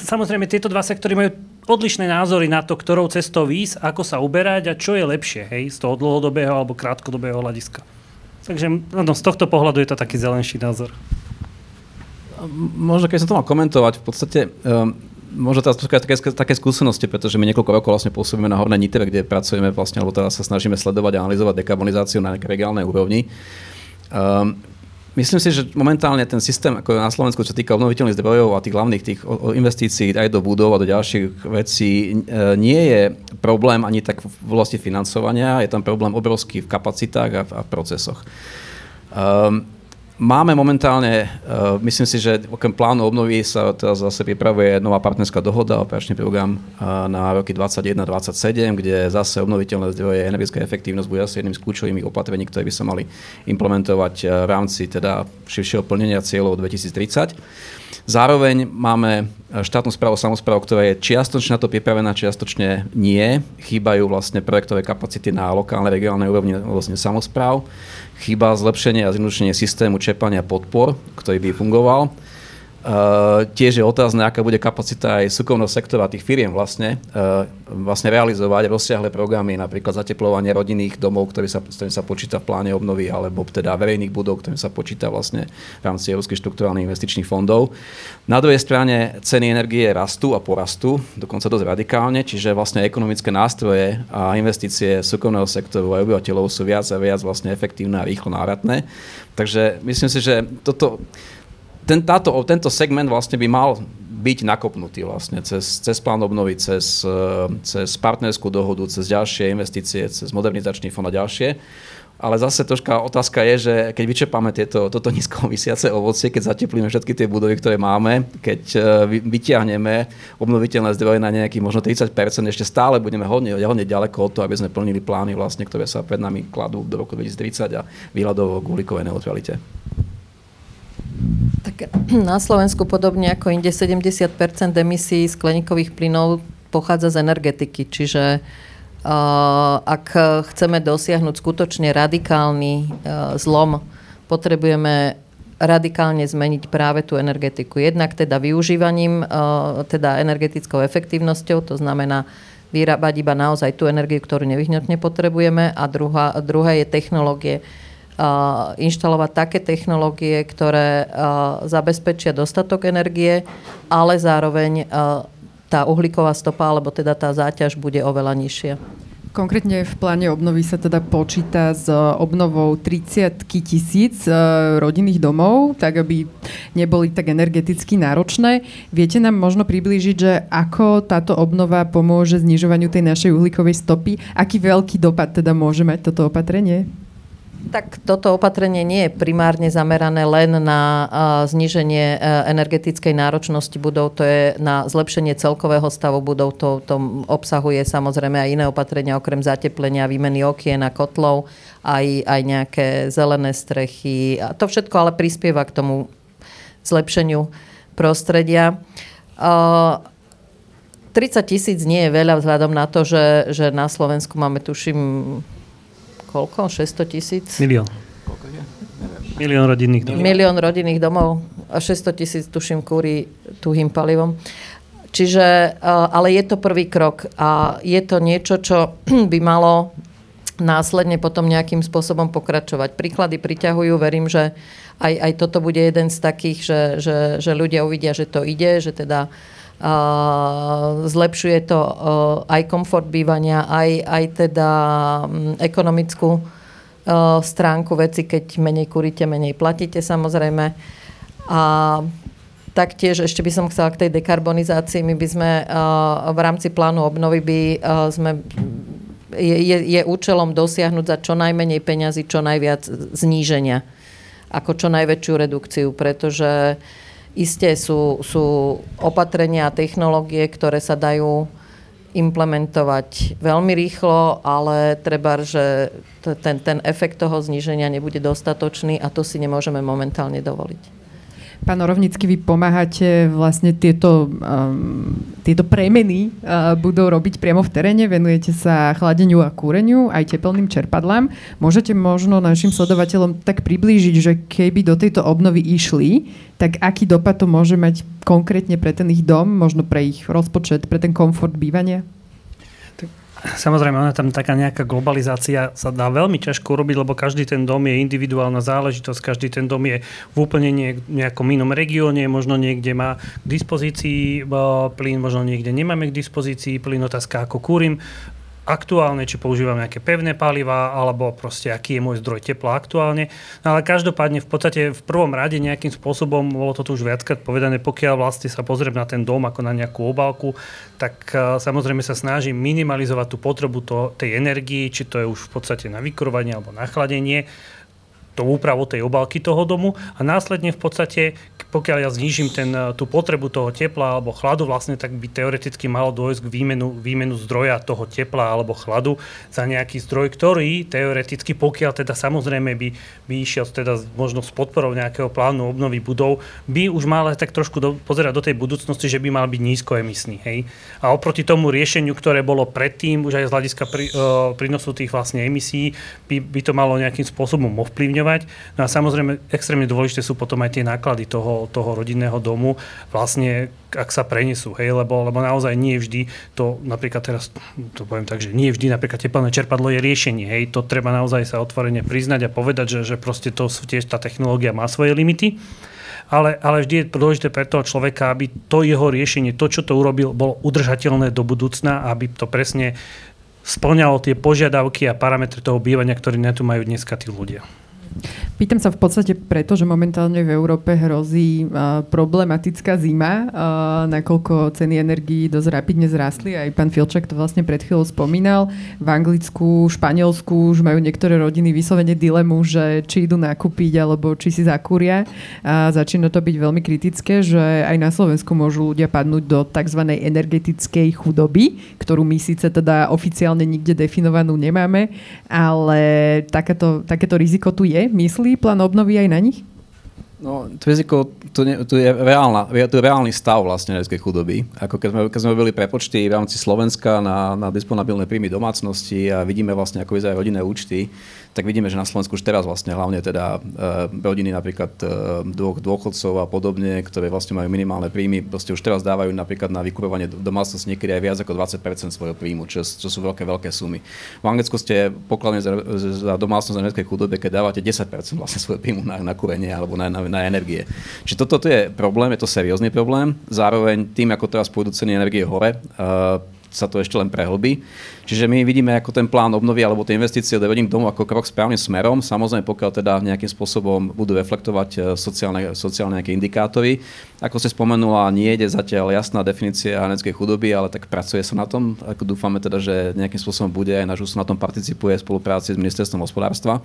Samozrejme tieto dva sektory majú odlišné názory na to, ktorou cestou výsť, ako sa uberať a čo je lepšie hej, z toho dlhodobého alebo krátkodobého hľadiska. Takže no, z tohto pohľadu je to taký zelenší názor. Možno keď som to mal komentovať, v podstate um, možno teraz také, také skúsenosti, pretože my niekoľko rokov vlastne pôsobíme na Hornej Nitre, kde pracujeme vlastne, alebo teraz sa snažíme sledovať a analyzovať dekarbonizáciu na nejakej regionálnej úrovni. Um, Myslím si, že momentálne ten systém ako na Slovensku, čo týka obnoviteľných zdrojov a tých hlavných tých investícií aj do budov a do ďalších vecí, e, nie je problém ani tak v oblasti financovania, je tam problém obrovský v kapacitách a v, a v procesoch. Um, Máme momentálne, uh, myslím si, že okrem plánu obnovy sa teraz zase pripravuje nová partnerská dohoda, operačný program uh, na roky 2021-2027, kde zase obnoviteľné zdroje, energická efektívnosť bude asi jedným z kľúčových opatrení, ktoré by sa mali implementovať uh, v rámci teda širšieho plnenia cieľov 2030. Zároveň máme štátnu správu samozpráv, ktorá je čiastočne na to pripravená, čiastočne nie. Chýbajú vlastne projektové kapacity na lokálnej, regionálnej úrovni vlastne samozpráv chýba zlepšenie a zjednodušenie systému čerpania podpor, ktorý by fungoval. Uh, tiež je otázne, aká bude kapacita aj súkromného sektora tých firiem vlastne, uh, vlastne realizovať rozsiahle programy, napríklad zateplovanie rodinných domov, ktorý sa, ktorým sa počíta v pláne obnovy, alebo teda verejných budov, ktorým sa počíta vlastne v rámci Európskych štruktúrálnych investičných fondov. Na druhej strane ceny energie rastú a porastú, dokonca dosť radikálne, čiže vlastne ekonomické nástroje a investície súkromného sektoru a obyvateľov sú viac a viac vlastne efektívne a rýchlo návratné. Takže myslím si, že toto ten, táto, tento segment vlastne by mal byť nakopnutý vlastne cez, cez plán obnovy, cez, eh, cez partnerskú dohodu, cez ďalšie investície, cez modernizačný fond a ďalšie. Ale zase troška otázka je, že keď vyčepáme tieto, toto nízko vysiace ovocie, keď zateplíme všetky tie budovy, ktoré máme, keď eh, vytiahneme obnoviteľné zdroje na nejakých možno 30%, ešte stále budeme hodne, hodne ďaleko od toho, aby sme plnili plány, vlastne, ktoré sa pred nami kladú do roku 2030 a výhľadovo k uhlíkovej neutralite. Tak <clears throat> na Slovensku podobne ako inde 70% emisí skleníkových plynov pochádza z energetiky, čiže uh, ak chceme dosiahnuť skutočne radikálny uh, zlom, potrebujeme radikálne zmeniť práve tú energetiku. Jednak teda využívaním, uh, teda energetickou efektívnosťou, to znamená vyrábať iba naozaj tú energiu, ktorú nevyhnutne potrebujeme. A druhá, druhé je technológie inštalovať také technológie, ktoré zabezpečia dostatok energie, ale zároveň tá uhlíková stopa, alebo teda tá záťaž bude oveľa nižšia. Konkrétne v pláne obnovy sa teda počíta s obnovou 30 tisíc rodinných domov, tak aby neboli tak energeticky náročné. Viete nám možno priblížiť, že ako táto obnova pomôže znižovaniu tej našej uhlíkovej stopy? Aký veľký dopad teda môže mať toto opatrenie? Tak toto opatrenie nie je primárne zamerané len na zníženie e, energetickej náročnosti budov, to je na zlepšenie celkového stavu budov, to, to obsahuje samozrejme aj iné opatrenia, okrem zateplenia, výmeny okien a kotlov, aj, aj nejaké zelené strechy. A to všetko ale prispieva k tomu zlepšeniu prostredia. 30 tisíc nie je veľa vzhľadom na to, že, že na Slovensku máme, tuším, koľko? 600 tisíc? Milión. Milión rodinných domov. Milión rodinných domov a 600 tisíc, tuším, kúri tuhým palivom. Čiže, ale je to prvý krok a je to niečo, čo <clears throat> by malo následne potom nejakým spôsobom pokračovať. Príklady priťahujú, verím, že aj, aj toto bude jeden z takých, že, že, že ľudia uvidia, že to ide, že teda uh, zlepšuje to aj komfort bývania, aj, aj teda ekonomickú stránku veci, keď menej kuríte, menej platíte samozrejme. A taktiež ešte by som chcela k tej dekarbonizácii. My by sme v rámci plánu obnovy by sme je, je, účelom dosiahnuť za čo najmenej peňazí, čo najviac zníženia, ako čo najväčšiu redukciu, pretože isté sú, sú opatrenia a technológie, ktoré sa dajú implementovať veľmi rýchlo, ale treba, že ten, ten efekt toho zníženia nebude dostatočný a to si nemôžeme momentálne dovoliť. Pán Orovnický, vy pomáhate vlastne tieto, um, tieto premeny uh, budú robiť priamo v teréne, venujete sa chladeniu a kúreniu, aj teplným čerpadlám. Môžete možno našim sledovateľom tak priblížiť, že keby do tejto obnovy išli, tak aký dopad to môže mať konkrétne pre ten ich dom, možno pre ich rozpočet, pre ten komfort bývania? Samozrejme, ona tam taká nejaká globalizácia sa dá veľmi ťažko urobiť, lebo každý ten dom je individuálna záležitosť, každý ten dom je v úplne nejakom inom regióne, možno niekde má k dispozícii plyn, možno niekde nemáme k dispozícii plyn, otázka ako kúrim aktuálne, či používam nejaké pevné paliva, alebo proste aký je môj zdroj tepla aktuálne. No ale každopádne v podstate v prvom rade nejakým spôsobom, bolo to tu už viackrát povedané, pokiaľ vlastne sa pozriem na ten dom ako na nejakú obálku, tak uh, samozrejme sa snažím minimalizovať tú potrebu to, tej energii, či to je už v podstate na vykurovanie alebo na chladenie tou úpravou tej obálky toho domu a následne v podstate, pokiaľ ja znížim ten, eh, tú potrebu toho tepla alebo chladu, vlastne tak by teoreticky malo dôjsť k výmenu, výmenu zdroja toho tepla alebo chladu za nejaký zdroj, ktorý teoreticky, pokiaľ teda samozrejme by, by išiel teda možno s podporou nejakého plánu obnovy budov, by už mal tak trošku do, pozerať do tej budúcnosti, že by mal byť nízkoemisný. Hej? A oproti tomu riešeniu, ktoré bolo predtým, už aj z hľadiska pri, uh, prínosu tých vlastne emisí, by, by to malo nejakým spôsobom ovplyvňovať. No a samozrejme, extrémne dôležité sú potom aj tie náklady toho, toho rodinného domu, vlastne ak sa prenesú, hej, lebo, lebo naozaj nie vždy to, napríklad teraz, to poviem tak, že nie vždy napríklad teplné čerpadlo je riešenie, hej, to treba naozaj sa otvorene priznať a povedať, že, že proste to tiež tá technológia má svoje limity. Ale, ale vždy je dôležité pre toho človeka, aby to jeho riešenie, to, čo to urobil, bolo udržateľné do budúcna, aby to presne splňalo tie požiadavky a parametre toho bývania, ktoré na tu majú dneska tí ľudia. Pýtam sa v podstate preto, že momentálne v Európe hrozí problematická zima, nakoľko ceny energií dosť rapidne zrastli. Aj pán Filček to vlastne pred chvíľou spomínal. V Anglicku, Španielsku už majú niektoré rodiny vyslovene dilemu, že či idú nakúpiť alebo či si zakúria. A začína to byť veľmi kritické, že aj na Slovensku môžu ľudia padnúť do tzv. energetickej chudoby, ktorú my síce teda oficiálne nikde definovanú nemáme, ale takéto, takéto riziko tu je. Myslí plán obnovy aj na nich? No, to riziko, to, ne, to, je reálna, to je reálny stav vlastne energetickej chudoby. Ako keď sme, keď sme robili prepočty v rámci Slovenska na, na disponibilné príjmy domácnosti a vidíme vlastne, ako vyzerajú rodinné účty, tak vidíme, že na Slovensku už teraz vlastne hlavne teda e, rodiny napríklad e, dvoch dôchodcov a podobne, ktoré vlastne majú minimálne príjmy, proste už teraz dávajú napríklad na vykupovanie domácnosti niekedy aj viac ako 20% svojho príjmu, čo, čo sú veľké, veľké sumy. V Anglicku ste pokladne za, za domácnosť na energetickej chudobe, keď dávate 10% vlastne svojho príjmu na, na kúrenie alebo na, na, na energie. Čiže toto je problém, je to seriózny problém. Zároveň tým, ako teraz pôjdu ceny energie hore, uh, sa to ešte len prehlbí. Čiže my vidíme ako ten plán obnovy alebo tie investície do rodín domov ako krok správnym smerom. Samozrejme, pokiaľ teda nejakým spôsobom budú reflektovať e, sociálne, sociálne nejaké indikátory. Ako ste spomenula, nie je zatiaľ jasná definícia energetickej chudoby, ale tak pracuje sa na tom. Ako dúfame teda, že nejakým spôsobom bude aj náš na tom participuje v spolupráci s ministerstvom hospodárstva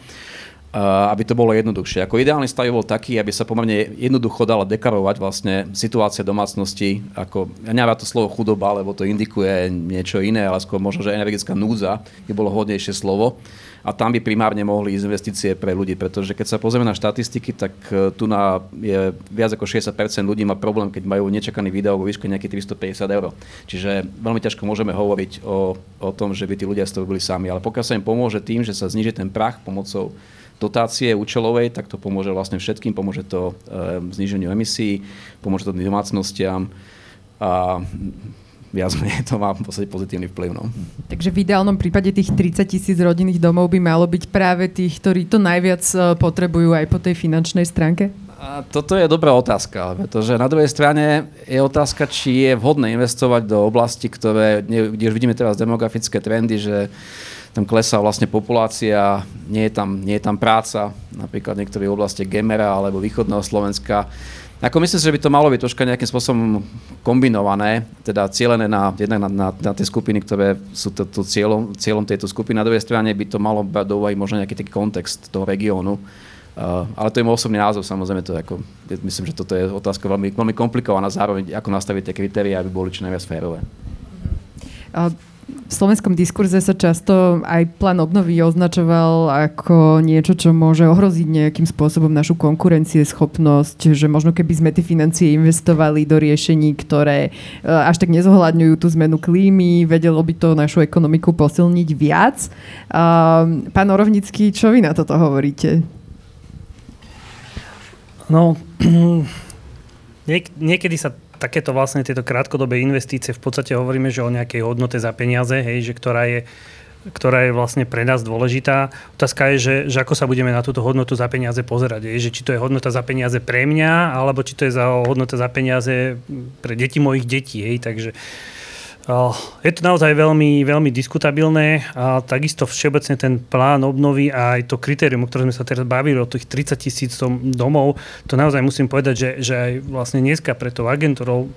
aby to bolo jednoduchšie. Ako ideálny stav bol taký, aby sa pomerne jednoducho dala deklarovať vlastne situácia domácnosti, ako, ja neviem to slovo chudoba, lebo to indikuje niečo iné, ale skôr možno, že energetická núdza by bolo hodnejšie slovo a tam by primárne mohli ísť investície pre ľudí, pretože keď sa pozrieme na štatistiky, tak e, tu na je viac ako 60% ľudí má problém, keď majú nečakaný výdavok vo výške nejakých 350 eur. Čiže veľmi ťažko môžeme hovoriť o, o tom, že by tí ľudia z toho boli sami. Ale pokiaľ sa im pomôže tým, že sa zniží ten prach pomocou dotácie účelovej, tak to pomôže vlastne všetkým, pomôže to e, zníženiu emisí, pomôže to domácnostiam a viac menej to má v podstate pozitívny vplyv. No. Takže v ideálnom prípade tých 30 tisíc rodinných domov by malo byť práve tých, ktorí to najviac e, potrebujú aj po tej finančnej stránke? A toto je dobrá otázka, pretože na druhej strane je otázka, či je vhodné investovať do oblasti, ktoré, kde už vidíme teraz demografické trendy, že tam klesá vlastne populácia, nie je tam, nie je tam práca, napríklad v niektorých oblastiach Gemera alebo východného Slovenska. Ako myslím si, že by to malo byť troška nejakým spôsobom kombinované, teda cieľené na, jednak na, na, na tie skupiny, ktoré sú to, to cieľom, cieľom tejto skupiny. Na druhej strane by to malo brať do úvahy možno nejaký taký kontext toho regiónu. Uh, ale to je môj osobný názor, samozrejme to je ako, myslím, že toto je otázka veľmi, veľmi komplikovaná, zároveň ako nastaviť tie kritéria, aby boli čo najviac férové. Uh, v slovenskom diskurze sa často aj plán obnovy označoval ako niečo, čo môže ohroziť nejakým spôsobom našu konkurencieschopnosť, že možno keby sme tie financie investovali do riešení, ktoré e, až tak nezohľadňujú tú zmenu klímy, vedelo by to našu ekonomiku posilniť viac. Pán Orovnický, čo vy na toto hovoríte? No, <clears throat> niek- niekedy sa takéto vlastne tieto krátkodobé investície v podstate hovoríme, že o nejakej hodnote za peniaze, hej, že ktorá je ktorá je vlastne pre nás dôležitá. Otázka je, že, že ako sa budeme na túto hodnotu za peniaze pozerať. Je, že či to je hodnota za peniaze pre mňa, alebo či to je za hodnota za peniaze pre deti mojich detí. Hej. Takže uh, je to naozaj veľmi, veľmi diskutabilné a takisto všeobecne ten plán obnovy a aj to kritérium, o ktorom sme sa teraz bavili, o tých 30 tisíc domov, to naozaj musím povedať, že, že aj vlastne dneska pre tou agentúrou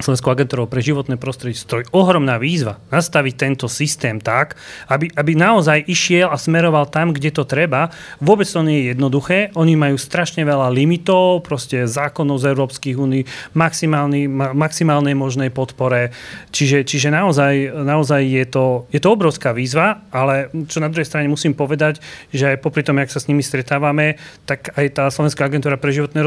Slovenskou agentúrou pre životné prostredie stojí ohromná výzva nastaviť tento systém tak, aby, aby naozaj išiel a smeroval tam, kde to treba. Vôbec to nie je jednoduché. Oni majú strašne veľa limitov, proste zákonov z Európskych únií, maximálnej možnej podpore. Čiže, čiže naozaj, naozaj je, to, je to obrovská výzva, ale čo na druhej strane musím povedať, že aj popri tom, jak sa s nimi stretávame, tak aj tá Slovenská agentúra pre životné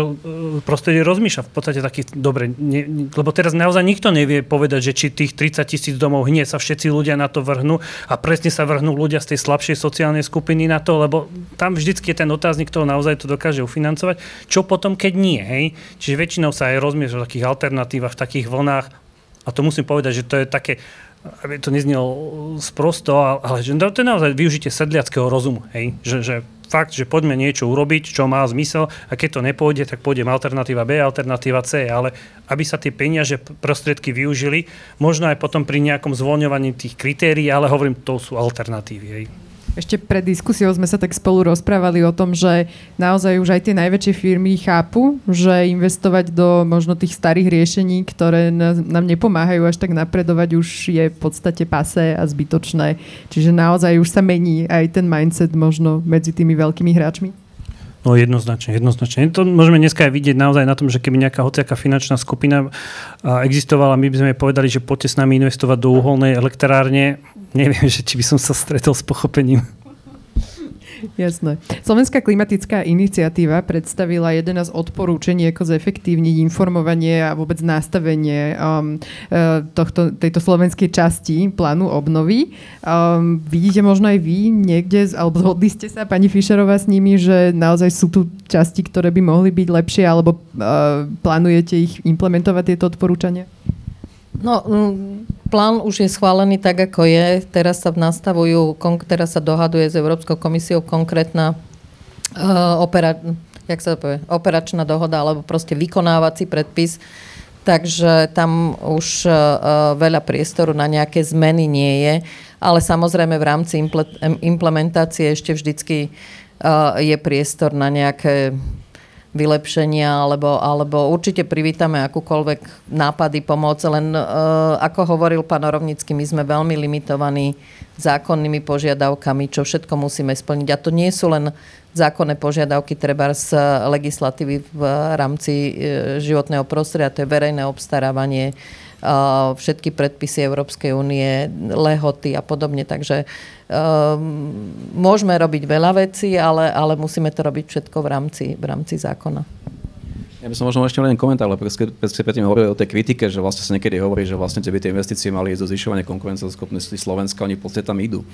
prostredie rozmýšľa v podstate taký, dobre, ne, lebo teraz naozaj nikto nevie povedať, že či tých 30 tisíc domov hneď sa všetci ľudia na to vrhnú a presne sa vrhnú ľudia z tej slabšej sociálnej skupiny na to, lebo tam vždycky je ten otáznik, kto naozaj to dokáže ufinancovať. Čo potom, keď nie? Hej? Čiže väčšinou sa aj rozmiešľa v takých alternatívach, v takých vlnách a to musím povedať, že to je také, aby to neznelo sprosto, ale že to je naozaj využitie sedliackého rozumu. Hej? Že, že fakt, že poďme niečo urobiť, čo má zmysel a keď to nepôjde, tak pôjdem alternatíva B, alternatíva C, ale aby sa tie peniaze, prostriedky využili, možno aj potom pri nejakom zvoľňovaní tých kritérií, ale hovorím, to sú alternatívy. Hej. Ešte pred diskusiou sme sa tak spolu rozprávali o tom, že naozaj už aj tie najväčšie firmy chápu, že investovať do možno tých starých riešení, ktoré nám nepomáhajú až tak napredovať, už je v podstate pasé a zbytočné. Čiže naozaj už sa mení aj ten mindset možno medzi tými veľkými hráčmi. No jednoznačne, jednoznačne. To môžeme dneska aj vidieť naozaj na tom, že keby nejaká hociaká finančná skupina existovala, my by sme povedali, že poďte s nami investovať do uholnej elektrárne, neviem, <laughs> že či by som sa stretol s pochopením. Jasné. Slovenská klimatická iniciatíva predstavila 11 odporúčení, ako zefektívniť informovanie a vôbec nastavenie um, e, tohto, tejto slovenskej časti plánu obnovy. Um, vidíte možno aj vy niekde, alebo zhodli ste sa, pani Fischerová, s nimi, že naozaj sú tu časti, ktoré by mohli byť lepšie, alebo uh, plánujete ich implementovať, tieto odporúčania? No, plán už je schválený tak, ako je. Teraz sa nastavujú, teraz sa dohaduje s Európskou komisiou konkrétna uh, opera, jak sa povie, operačná dohoda alebo proste vykonávací predpis. Takže tam už uh, veľa priestoru na nejaké zmeny nie je. Ale samozrejme v rámci implementácie ešte vždycky uh, je priestor na nejaké vylepšenia, alebo, alebo určite privítame akúkoľvek nápady, pomoc, len uh, ako hovoril pán Orovnický, my sme veľmi limitovaní zákonnými požiadavkami, čo všetko musíme splniť. A to nie sú len zákonné požiadavky treba z legislatívy v rámci uh, životného prostredia, to je verejné obstarávanie, všetky predpisy Európskej únie, lehoty a podobne. Takže môžeme robiť veľa vecí, ale, ale musíme to robiť všetko v rámci, v rámci zákona. Ja by som možno ešte len komentár, lebo predtým hovorili o tej kritike, že vlastne sa niekedy hovorí, že vlastne by tie investície mali ísť do zvyšovania konkurenceschopnosti Slovenska, oni v podstate tam idú.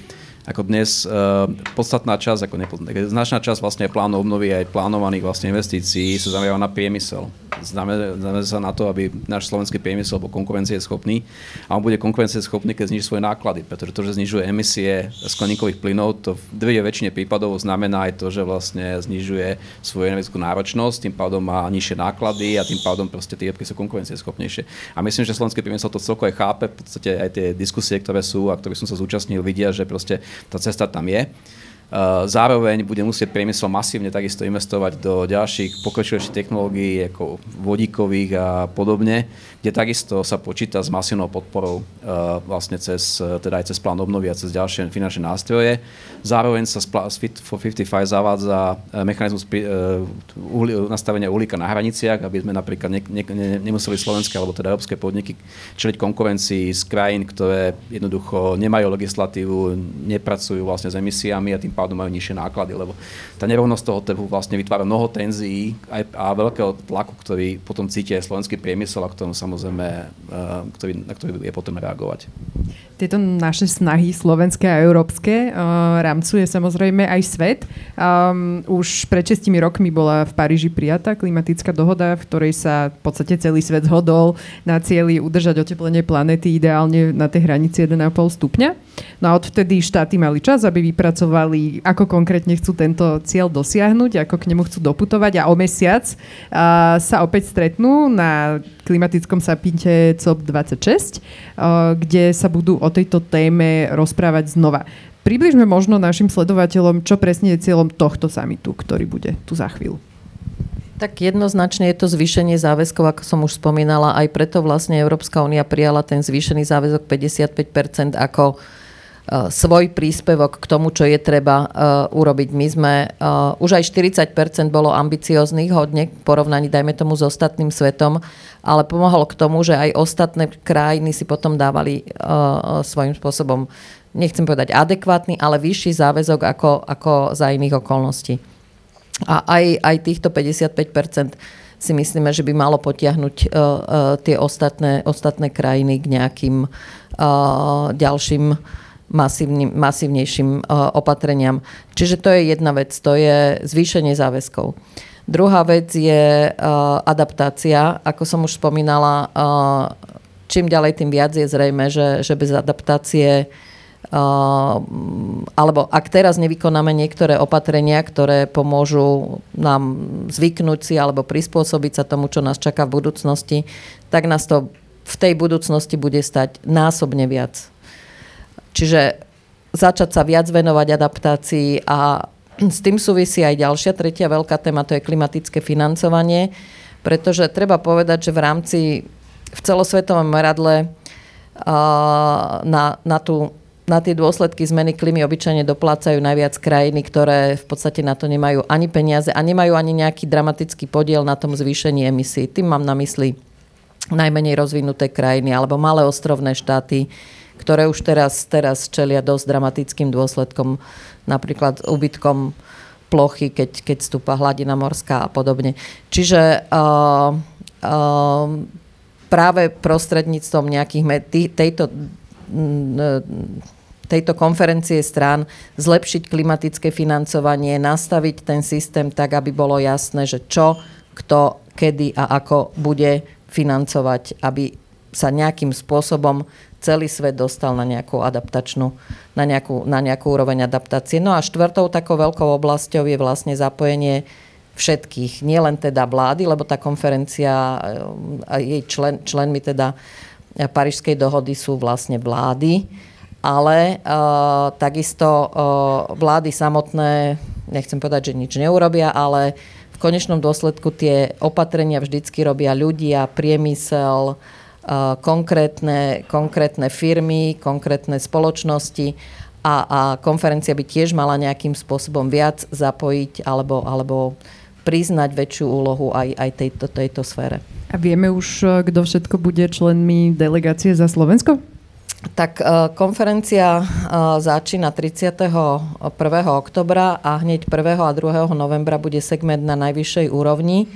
Ako dnes uh, podstatná časť, ako nepodstatná, značná časť vlastne plánov obnovy aj plánovaných vlastne investícií sa zameriava na priemysel znamená sa na to, aby náš slovenský priemysel bol konkurencieschopný a on bude konkurencieschopný, keď zniží svoje náklady, pretože to, že znižuje emisie skleníkových plynov, to v väčšine prípadov znamená aj to, že vlastne znižuje svoju energetickú náročnosť, tým pádom má nižšie náklady a tým pádom proste tie výrobky sú konkurencieschopnejšie. A myslím, že slovenský priemysel to celkovo chápe, v podstate aj tie diskusie, ktoré sú a ktoré som sa zúčastnil, vidia, že proste tá cesta tam je. Eh, zároveň bude musieť priemysel masívne takisto investovať do ďalších pokročilejších technológií ako vodíkových a podobne, kde takisto sa počíta s masívnou podporou eh, vlastne cez, teda aj cez plán obnovy a cez ďalšie finančné nástroje. Zároveň sa z Fit for 55 zavádza eh, mechanizmus nastavenia uhlíka na hraniciach, aby sme napríklad ne, ne, ne, nemuseli slovenské alebo teda európske podniky čeliť konkurencii z krajín, ktoré jednoducho nemajú legislatívu, nepracujú vlastne s emisiami a tým pádom majú nižšie náklady, lebo tá nerovnosť toho trhu vlastne vytvára mnoho tenzií aj, a veľkého tlaku, ktorý potom cíti aj slovenský priemysel a ktorom samozrejme, uh, ktorý, na ktorý je potom reagovať. Tieto naše snahy slovenské a európske uh, rámcuje samozrejme aj svet. Um, už pred 6 rokmi bola v Paríži prijatá klimatická dohoda, v ktorej sa v podstate celý svet zhodol na cieli udržať oteplenie planety ideálne na tej hranici 1,5 stupňa. No a odvtedy štáty mali čas, aby vypracovali, ako konkrétne chcú tento cieľ dosiahnuť, ako k nemu chcú doputovať a o mesiac uh, sa opäť stretnú na klimatickom sapinte COP26, uh, kde sa budú o tejto téme rozprávať znova. Približme možno našim sledovateľom, čo presne je cieľom tohto samitu, ktorý bude tu za chvíľu. Tak jednoznačne je to zvýšenie záväzkov, ako som už spomínala. Aj preto vlastne Európska únia prijala ten zvýšený záväzok 55% ako svoj príspevok k tomu, čo je treba uh, urobiť. My sme, uh, už aj 40% bolo ambicióznych hodne v porovnaní, dajme tomu, s ostatným svetom ale pomohlo k tomu, že aj ostatné krajiny si potom dávali svojím spôsobom, nechcem povedať adekvátny, ale vyšší záväzok ako, ako za iných okolností. A aj, aj týchto 55% si myslíme, že by malo potiahnuť uh, uh, tie ostatné, ostatné krajiny k nejakým uh, ďalším masívnym, masívnejším uh, opatreniam. Čiže to je jedna vec, to je zvýšenie záväzkov. Druhá vec je uh, adaptácia. Ako som už spomínala, uh, čím ďalej, tým viac je zrejme, že, že bez adaptácie Uh, alebo ak teraz nevykonáme niektoré opatrenia, ktoré pomôžu nám zvyknúť si alebo prispôsobiť sa tomu, čo nás čaká v budúcnosti, tak nás to v tej budúcnosti bude stať násobne viac. Čiže začať sa viac venovať adaptácii a s tým súvisí aj ďalšia, tretia veľká téma, to je klimatické financovanie, pretože treba povedať, že v rámci v celosvetovom meradle na, na, tú, na tie dôsledky zmeny klímy obyčajne doplácajú najviac krajiny, ktoré v podstate na to nemajú ani peniaze a nemajú ani nejaký dramatický podiel na tom zvýšení emisí. Tým mám na mysli najmenej rozvinuté krajiny alebo malé ostrovné štáty, ktoré už teraz, teraz čelia dosť dramatickým dôsledkom, napríklad ubytkom plochy, keď, keď stúpa hladina morská a podobne. Čiže uh, uh, práve prostredníctvom nejakých tý, tejto tejto konferencie strán zlepšiť klimatické financovanie, nastaviť ten systém tak, aby bolo jasné, že čo, kto, kedy a ako bude financovať, aby sa nejakým spôsobom celý svet dostal na nejakú adaptačnú, na nejakú, na nejakú úroveň adaptácie. No a štvrtou takou veľkou oblasťou je vlastne zapojenie všetkých, nielen teda vlády, lebo tá konferencia a jej člen, členmi teda Parížskej dohody sú vlastne vlády, ale uh, takisto uh, vlády samotné, nechcem povedať, že nič neurobia, ale v konečnom dôsledku tie opatrenia vždycky robia ľudia, priemysel, uh, konkrétne, konkrétne firmy, konkrétne spoločnosti a, a konferencia by tiež mala nejakým spôsobom viac zapojiť alebo, alebo priznať väčšiu úlohu aj, aj tejto, tejto sfére. A vieme už, e, kto všetko bude členmi delegácie za Slovensko? Tak e, konferencia e, začína 31. oktobra a hneď 1. a 2. novembra bude segment na najvyššej úrovni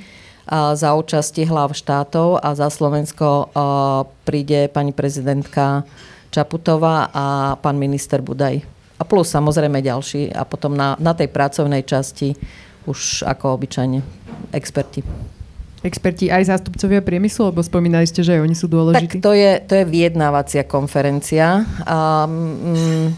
za účasti hlav štátov a za Slovensko príde pani prezidentka Čaputová a pán minister Budaj. A plus samozrejme ďalší a potom na, na tej pracovnej časti už ako obyčajne experti. experti, aj zástupcovia priemyslu, lebo spomínali ste, že aj oni sú dôležití? Tak to je, to je vyjednávacia konferencia. Um,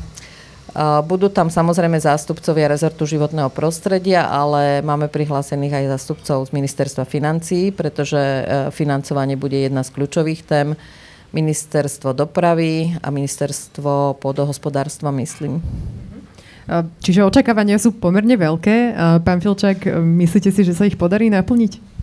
budú tam samozrejme zástupcovia rezortu životného prostredia, ale máme prihlásených aj zástupcov z ministerstva financií, pretože e, financovanie bude jedna z kľúčových tém. Ministerstvo dopravy a ministerstvo pôdohospodárstva, myslím. Čiže očakávania sú pomerne veľké. Pán Filčák, myslíte si, že sa ich podarí naplniť?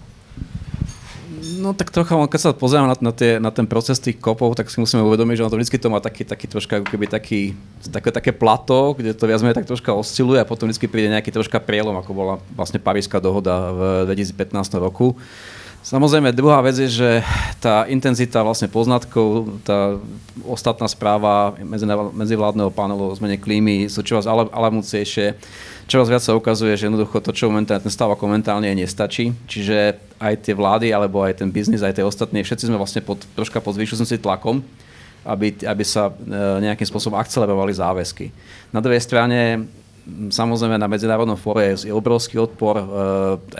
No tak trocha, keď sa pozrieme na, na, tie, na ten proces tých kopov, tak si musíme uvedomiť, že on to vždy to má taký, taký troška, keby taký, také, také plato, kde to viac menej tak troška osciluje a potom vždy príde nejaký troška prielom, ako bola vlastne Paríska dohoda v 2015 roku. Samozrejme, druhá vec je, že tá intenzita vlastne poznatkov, tá ostatná správa medzivládneho panelu o zmene klímy sú čoraz alarmúcejšie. Čoraz viac sa ukazuje, že jednoducho to, čo momentálne ten stav ako momentálne nestačí. Čiže aj tie vlády, alebo aj ten biznis, aj tie ostatní, všetci sme vlastne pod, troška pod zvýšujúcim tlakom, aby, aby sa e, nejakým spôsobom akcelerovali záväzky. Na druhej strane Samozrejme na medzinárodnom fóre je obrovský odpor, eh,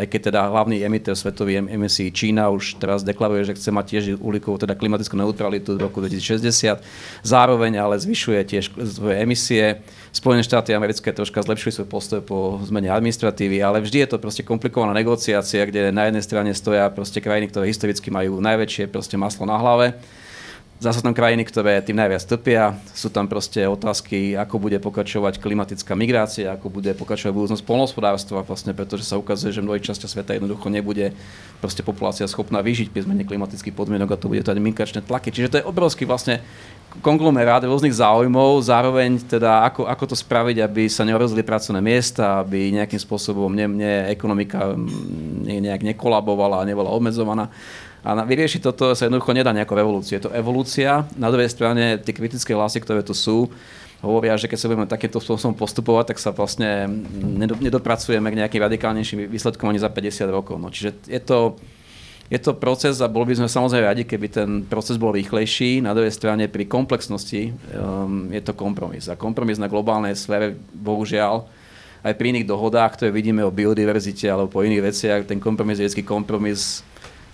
aj keď teda hlavný emiter svetový emisí Čína už teraz deklaruje, že chce mať tiež uhlíkovú, teda klimatickú neutralitu do roku 2060. Zároveň ale zvyšuje tiež svoje emisie. Spojené štáty americké troška zlepšujú svoj postoj po zmene administratívy, ale vždy je to proste komplikovaná negociácia, kde na jednej strane stoja proste krajiny, ktoré historicky majú najväčšie proste maslo na hlave Zase tam krajiny, ktoré tým najviac trpia. Sú tam proste otázky, ako bude pokračovať klimatická migrácia, ako bude pokračovať budúcnosť polnohospodárstva, vlastne, pretože sa ukazuje, že v mnohých častiach sveta jednoducho nebude proste populácia schopná vyžiť pri zmene klimatických podmienok a to bude to migračné tlaky. Čiže to je obrovský vlastne konglomerát rôznych záujmov, zároveň teda ako, ako to spraviť, aby sa neorozili pracovné miesta, aby nejakým spôsobom ne, ne, ekonomika ne, nejak nekolabovala a nebola obmedzovaná. A vyriešiť toto sa jednoducho nedá nejakou revolúciu. Je to evolúcia. Na druhej strane tie kritické hlasy, ktoré tu sú, hovoria, že keď sa budeme takýmto spôsobom postupovať, tak sa vlastne nedopracujeme k nejakým radikálnejším výsledkom ani za 50 rokov. No, čiže je to, je to proces a boli by sme samozrejme radi, keby ten proces bol rýchlejší. Na druhej strane pri komplexnosti um, je to kompromis. A kompromis na globálnej sfére, bohužiaľ, aj pri iných dohodách, ktoré vidíme o biodiverzite alebo po iných veciach, ten kompromis je vždy kompromis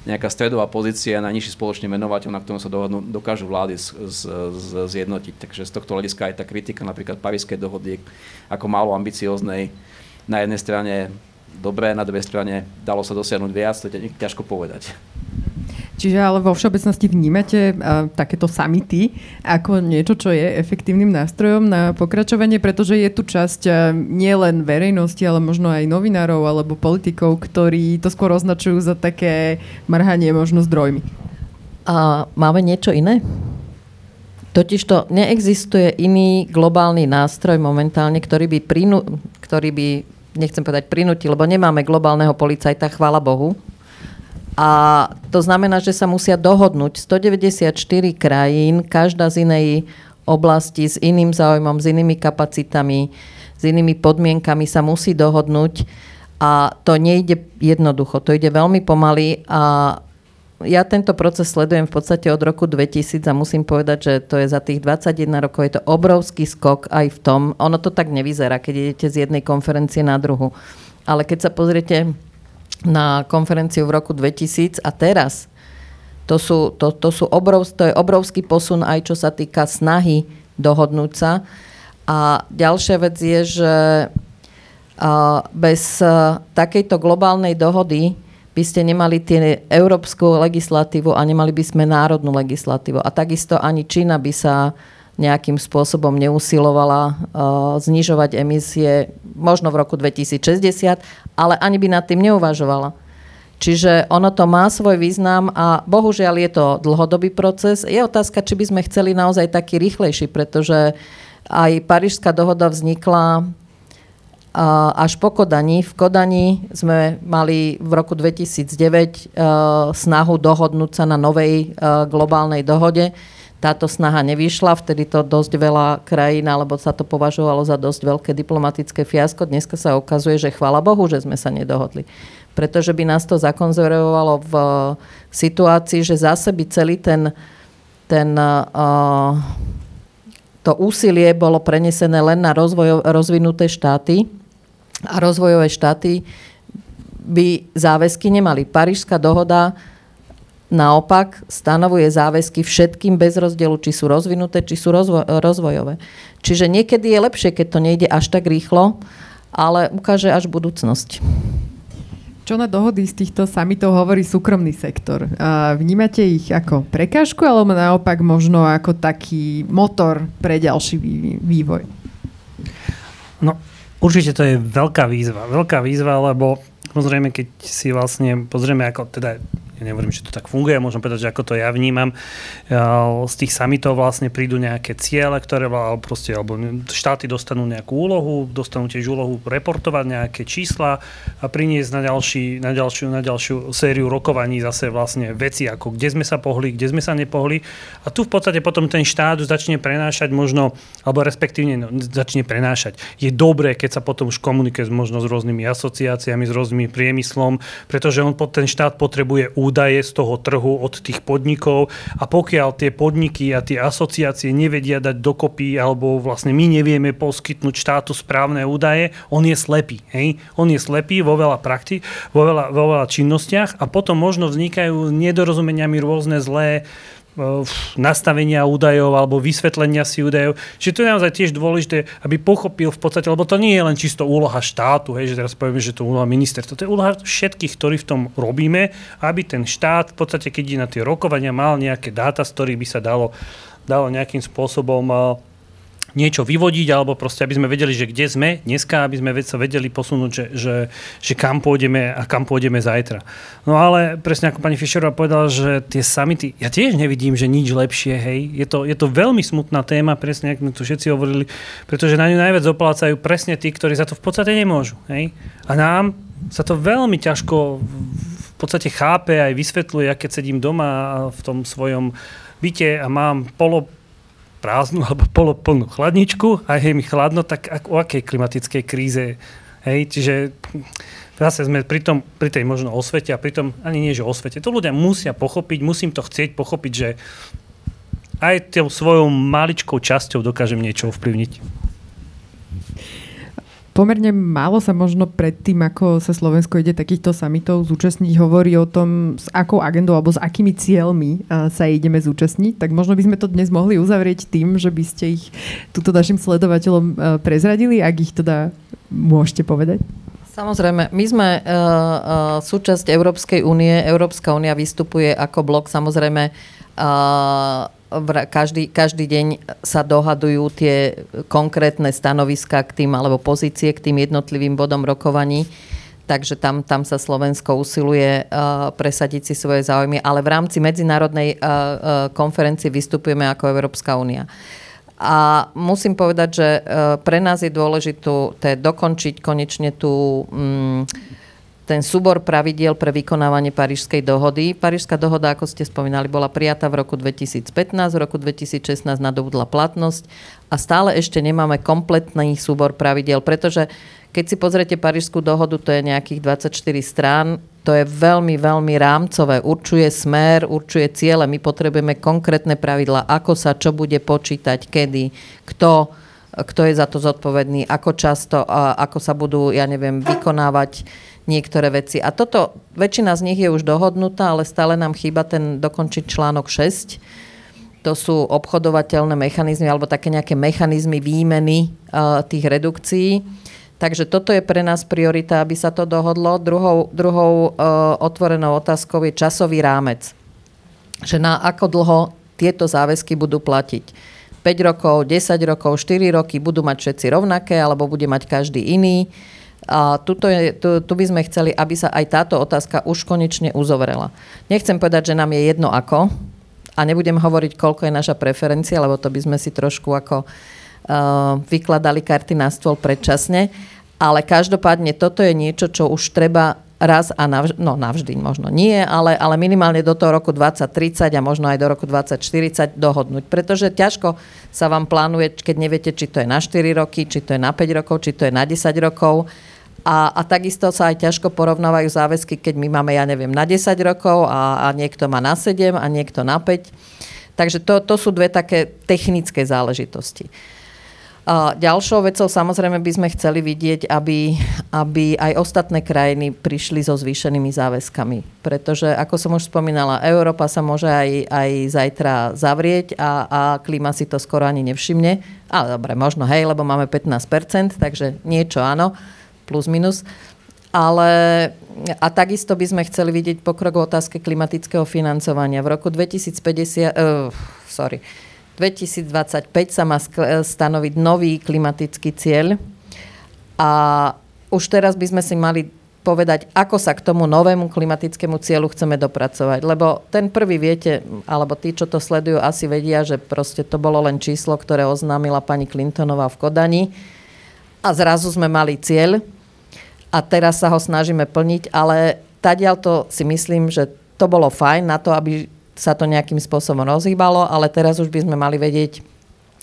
nejaká stredová pozícia na nižší spoločný menovateľ, na ktorom sa dohodnú, dokážu vlády z, z, z, zjednotiť. Takže z tohto hľadiska aj tá kritika napríklad Parískej dohody ako málo ambicióznej na jednej strane dobré, na druhej strane dalo sa dosiahnuť viac, to je ťažko povedať. Čiže ale vo všeobecnosti vnímate uh, takéto samity ako niečo, čo je efektívnym nástrojom na pokračovanie, pretože je tu časť uh, nielen verejnosti, ale možno aj novinárov alebo politikov, ktorí to skôr označujú za také mrhanie možno zdrojmi. A máme niečo iné? Totiž to neexistuje iný globálny nástroj momentálne, ktorý by, prinu, ktorý by nechcem povedať prinútil, lebo nemáme globálneho policajta, chvála Bohu, a to znamená, že sa musia dohodnúť 194 krajín, každá z inej oblasti, s iným záujmom, s inými kapacitami, s inými podmienkami sa musí dohodnúť. A to nejde jednoducho, to ide veľmi pomaly. A ja tento proces sledujem v podstate od roku 2000 a musím povedať, že to je za tých 21 rokov, je to obrovský skok aj v tom, ono to tak nevyzerá, keď idete z jednej konferencie na druhu. Ale keď sa pozriete na konferenciu v roku 2000 a teraz. To, sú, to, to, sú obrov, to je obrovský posun aj čo sa týka snahy dohodnúť sa. A ďalšia vec je, že bez takejto globálnej dohody by ste nemali tie európsku legislatívu a nemali by sme národnú legislatívu. A takisto ani Čína by sa nejakým spôsobom neusilovala uh, znižovať emisie možno v roku 2060, ale ani by nad tým neuvažovala. Čiže ono to má svoj význam a bohužiaľ je to dlhodobý proces. Je otázka, či by sme chceli naozaj taký rýchlejší, pretože aj Parížská dohoda vznikla až po Kodani. V Kodani sme mali v roku 2009 snahu dohodnúť sa na novej globálnej dohode táto snaha nevyšla, vtedy to dosť veľa krajín, alebo sa to považovalo za dosť veľké diplomatické fiasko. Dneska sa ukazuje, že chvála Bohu, že sme sa nedohodli. Pretože by nás to zakonzervovalo v situácii, že zase by celý ten, ten uh, to úsilie bolo prenesené len na rozvoj, rozvinuté štáty a rozvojové štáty by záväzky nemali. Parížská dohoda naopak stanovuje záväzky všetkým bez rozdielu, či sú rozvinuté, či sú rozvo- rozvojové. Čiže niekedy je lepšie, keď to nejde až tak rýchlo, ale ukáže až budúcnosť. Čo na dohody z týchto samitov hovorí súkromný sektor? Vnímate ich ako prekážku alebo naopak možno ako taký motor pre ďalší vývoj? No, určite to je veľká výzva. Veľká výzva, lebo Samozrejme, keď si vlastne pozrieme, ako teda ja nehovorím, že to tak funguje, môžem povedať, že ako to ja vnímam. Z tých samitov vlastne prídu nejaké ciele, ktoré proste, alebo štáty dostanú nejakú úlohu, dostanú tiež úlohu reportovať nejaké čísla a priniesť na, ďalší, na, ďalšiu, na ďalšiu sériu rokovaní zase vlastne veci, ako kde sme sa pohli, kde sme sa nepohli. A tu v podstate potom ten štát začne prenášať možno, alebo respektívne no, začne prenášať. Je dobré, keď sa potom už komunikuje možno s rôznymi asociáciami, s rôznymi priemyslom, pretože on ten štát potrebuje údaje údaje z toho trhu od tých podnikov a pokiaľ tie podniky a tie asociácie nevedia dať dokopy alebo vlastne my nevieme poskytnúť štátu správne údaje, on je slepý. Hej? On je slepý vo veľa prakti, vo veľa, vo veľa činnostiach a potom možno vznikajú nedorozumeniami rôzne zlé nastavenia údajov alebo vysvetlenia si údajov. Čiže to je naozaj tiež dôležité, aby pochopil v podstate, lebo to nie je len čisto úloha štátu, hej, že teraz povieme, že to je úloha ministerstva. To je úloha všetkých, ktorí v tom robíme, aby ten štát v podstate, keď ide na tie rokovania, mal nejaké dáta, z ktorých by sa dalo, dalo nejakým spôsobom niečo vyvodiť, alebo proste, aby sme vedeli, že kde sme dneska, aby sme sa vedeli posunúť, že, že, že kam pôjdeme a kam pôjdeme zajtra. No ale presne ako pani Fischerová povedala, že tie samity, ja tiež nevidím, že nič lepšie, hej. Je to, je to veľmi smutná téma, presne ako tu všetci hovorili, pretože na ňu najviac oplácajú presne tí, ktorí za to v podstate nemôžu, hej. A nám sa to veľmi ťažko v podstate chápe aj vysvetľuje, keď sedím doma v tom svojom byte a mám polo prázdnu alebo poloplnú chladničku a je mi chladno, tak o akej klimatickej kríze Hej, čiže zase sme pri, tom, pri tej možno osvete a pri tom ani nie, že osvete. To ľudia musia pochopiť, musím to chcieť pochopiť, že aj tou svojou maličkou časťou dokážem niečo ovplyvniť pomerne málo sa možno pred tým, ako sa Slovensko ide takýchto samitov zúčastniť, hovorí o tom, s akou agendou alebo s akými cieľmi sa ideme zúčastniť. Tak možno by sme to dnes mohli uzavrieť tým, že by ste ich túto našim sledovateľom prezradili, ak ich teda môžete povedať. Samozrejme, my sme uh, uh, súčasť Európskej únie. Európska únia vystupuje ako blok samozrejme uh, každý, každý deň sa dohadujú tie konkrétne stanoviska k tým, alebo pozície k tým jednotlivým bodom rokovaní. Takže tam, tam sa Slovensko usiluje uh, presadiť si svoje záujmy, ale v rámci medzinárodnej uh, uh, konferencie vystupujeme ako Európska únia. A musím povedať, že pre nás je dôležité dokončiť konečne tú um, ten súbor pravidiel pre vykonávanie Parížskej dohody. Parížská dohoda, ako ste spomínali, bola prijatá v roku 2015, v roku 2016 nadobudla platnosť a stále ešte nemáme kompletný súbor pravidiel, pretože keď si pozriete Parížskú dohodu, to je nejakých 24 strán, to je veľmi, veľmi rámcové. Určuje smer, určuje ciele. My potrebujeme konkrétne pravidla, ako sa čo bude počítať, kedy, kto, kto je za to zodpovedný, ako často, ako sa budú, ja neviem, vykonávať niektoré veci. A toto, väčšina z nich je už dohodnutá, ale stále nám chýba ten dokončiť článok 6. To sú obchodovateľné mechanizmy alebo také nejaké mechanizmy výmeny uh, tých redukcií. Takže toto je pre nás priorita, aby sa to dohodlo. Druhou, druhou uh, otvorenou otázkou je časový rámec. Že na ako dlho tieto záväzky budú platiť. 5 rokov, 10 rokov, 4 roky budú mať všetci rovnaké, alebo bude mať každý iný. A tuto je, tu, tu by sme chceli, aby sa aj táto otázka už konečne uzovrela. Nechcem povedať, že nám je jedno ako, a nebudem hovoriť, koľko je naša preferencia, lebo to by sme si trošku ako uh, vykladali karty na stôl predčasne. Ale každopádne toto je niečo, čo už treba raz a navždy, no navždy možno nie, ale, ale minimálne do toho roku 2030 a možno aj do roku 2040 dohodnúť. Pretože ťažko sa vám plánuje, keď neviete, či to je na 4 roky, či to je na 5 rokov, či to je na 10 rokov. A, a takisto sa aj ťažko porovnávajú záväzky, keď my máme, ja neviem, na 10 rokov a, a niekto má na 7 a niekto na 5. Takže to, to sú dve také technické záležitosti. A ďalšou vecou samozrejme by sme chceli vidieť, aby, aby aj ostatné krajiny prišli so zvýšenými záväzkami. Pretože, ako som už spomínala, Európa sa môže aj, aj zajtra zavrieť a, a klíma si to skoro ani nevšimne. Ale dobre, možno hej, lebo máme 15%, takže niečo áno, plus minus. Ale a takisto by sme chceli vidieť pokrok v otázke klimatického financovania. V roku 2050, uh, sorry, 2025 sa má stanoviť nový klimatický cieľ a už teraz by sme si mali povedať, ako sa k tomu novému klimatickému cieľu chceme dopracovať. Lebo ten prvý, viete, alebo tí, čo to sledujú, asi vedia, že proste to bolo len číslo, ktoré oznámila pani Clintonová v Kodani a zrazu sme mali cieľ a teraz sa ho snažíme plniť, ale tadiaľ to si myslím, že to bolo fajn na to, aby sa to nejakým spôsobom rozhýbalo, ale teraz už by sme mali vedieť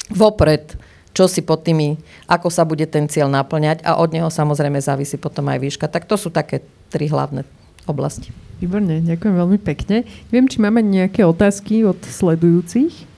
vopred, čo si pod tými, ako sa bude ten cieľ naplňať a od neho samozrejme závisí potom aj výška. Tak to sú také tri hlavné oblasti. Výborne, ďakujem veľmi pekne. Viem, či máme nejaké otázky od sledujúcich.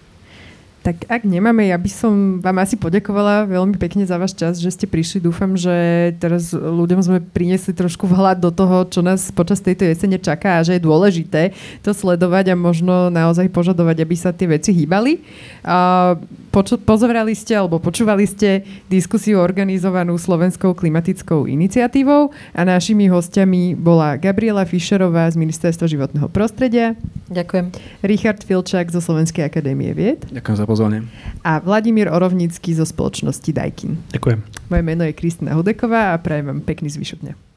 Tak ak nemáme, ja by som vám asi poďakovala veľmi pekne za váš čas, že ste prišli. Dúfam, že teraz ľuďom sme priniesli trošku vhľad do toho, čo nás počas tejto jesene čaká a že je dôležité to sledovať a možno naozaj požadovať, aby sa tie veci hýbali. A poču- pozorali ste alebo počúvali ste diskusiu organizovanú Slovenskou klimatickou iniciatívou a našimi hostiami bola Gabriela Fischerová z Ministerstva životného prostredia. Ďakujem. Richard Filčák zo Slovenskej akadémie vied. Ďakujem za pozvanie. A Vladimír Orovnícky zo spoločnosti Daikin. Ďakujem. Moje meno je Kristina Hudeková a prajem vám pekný zvyšok dňa.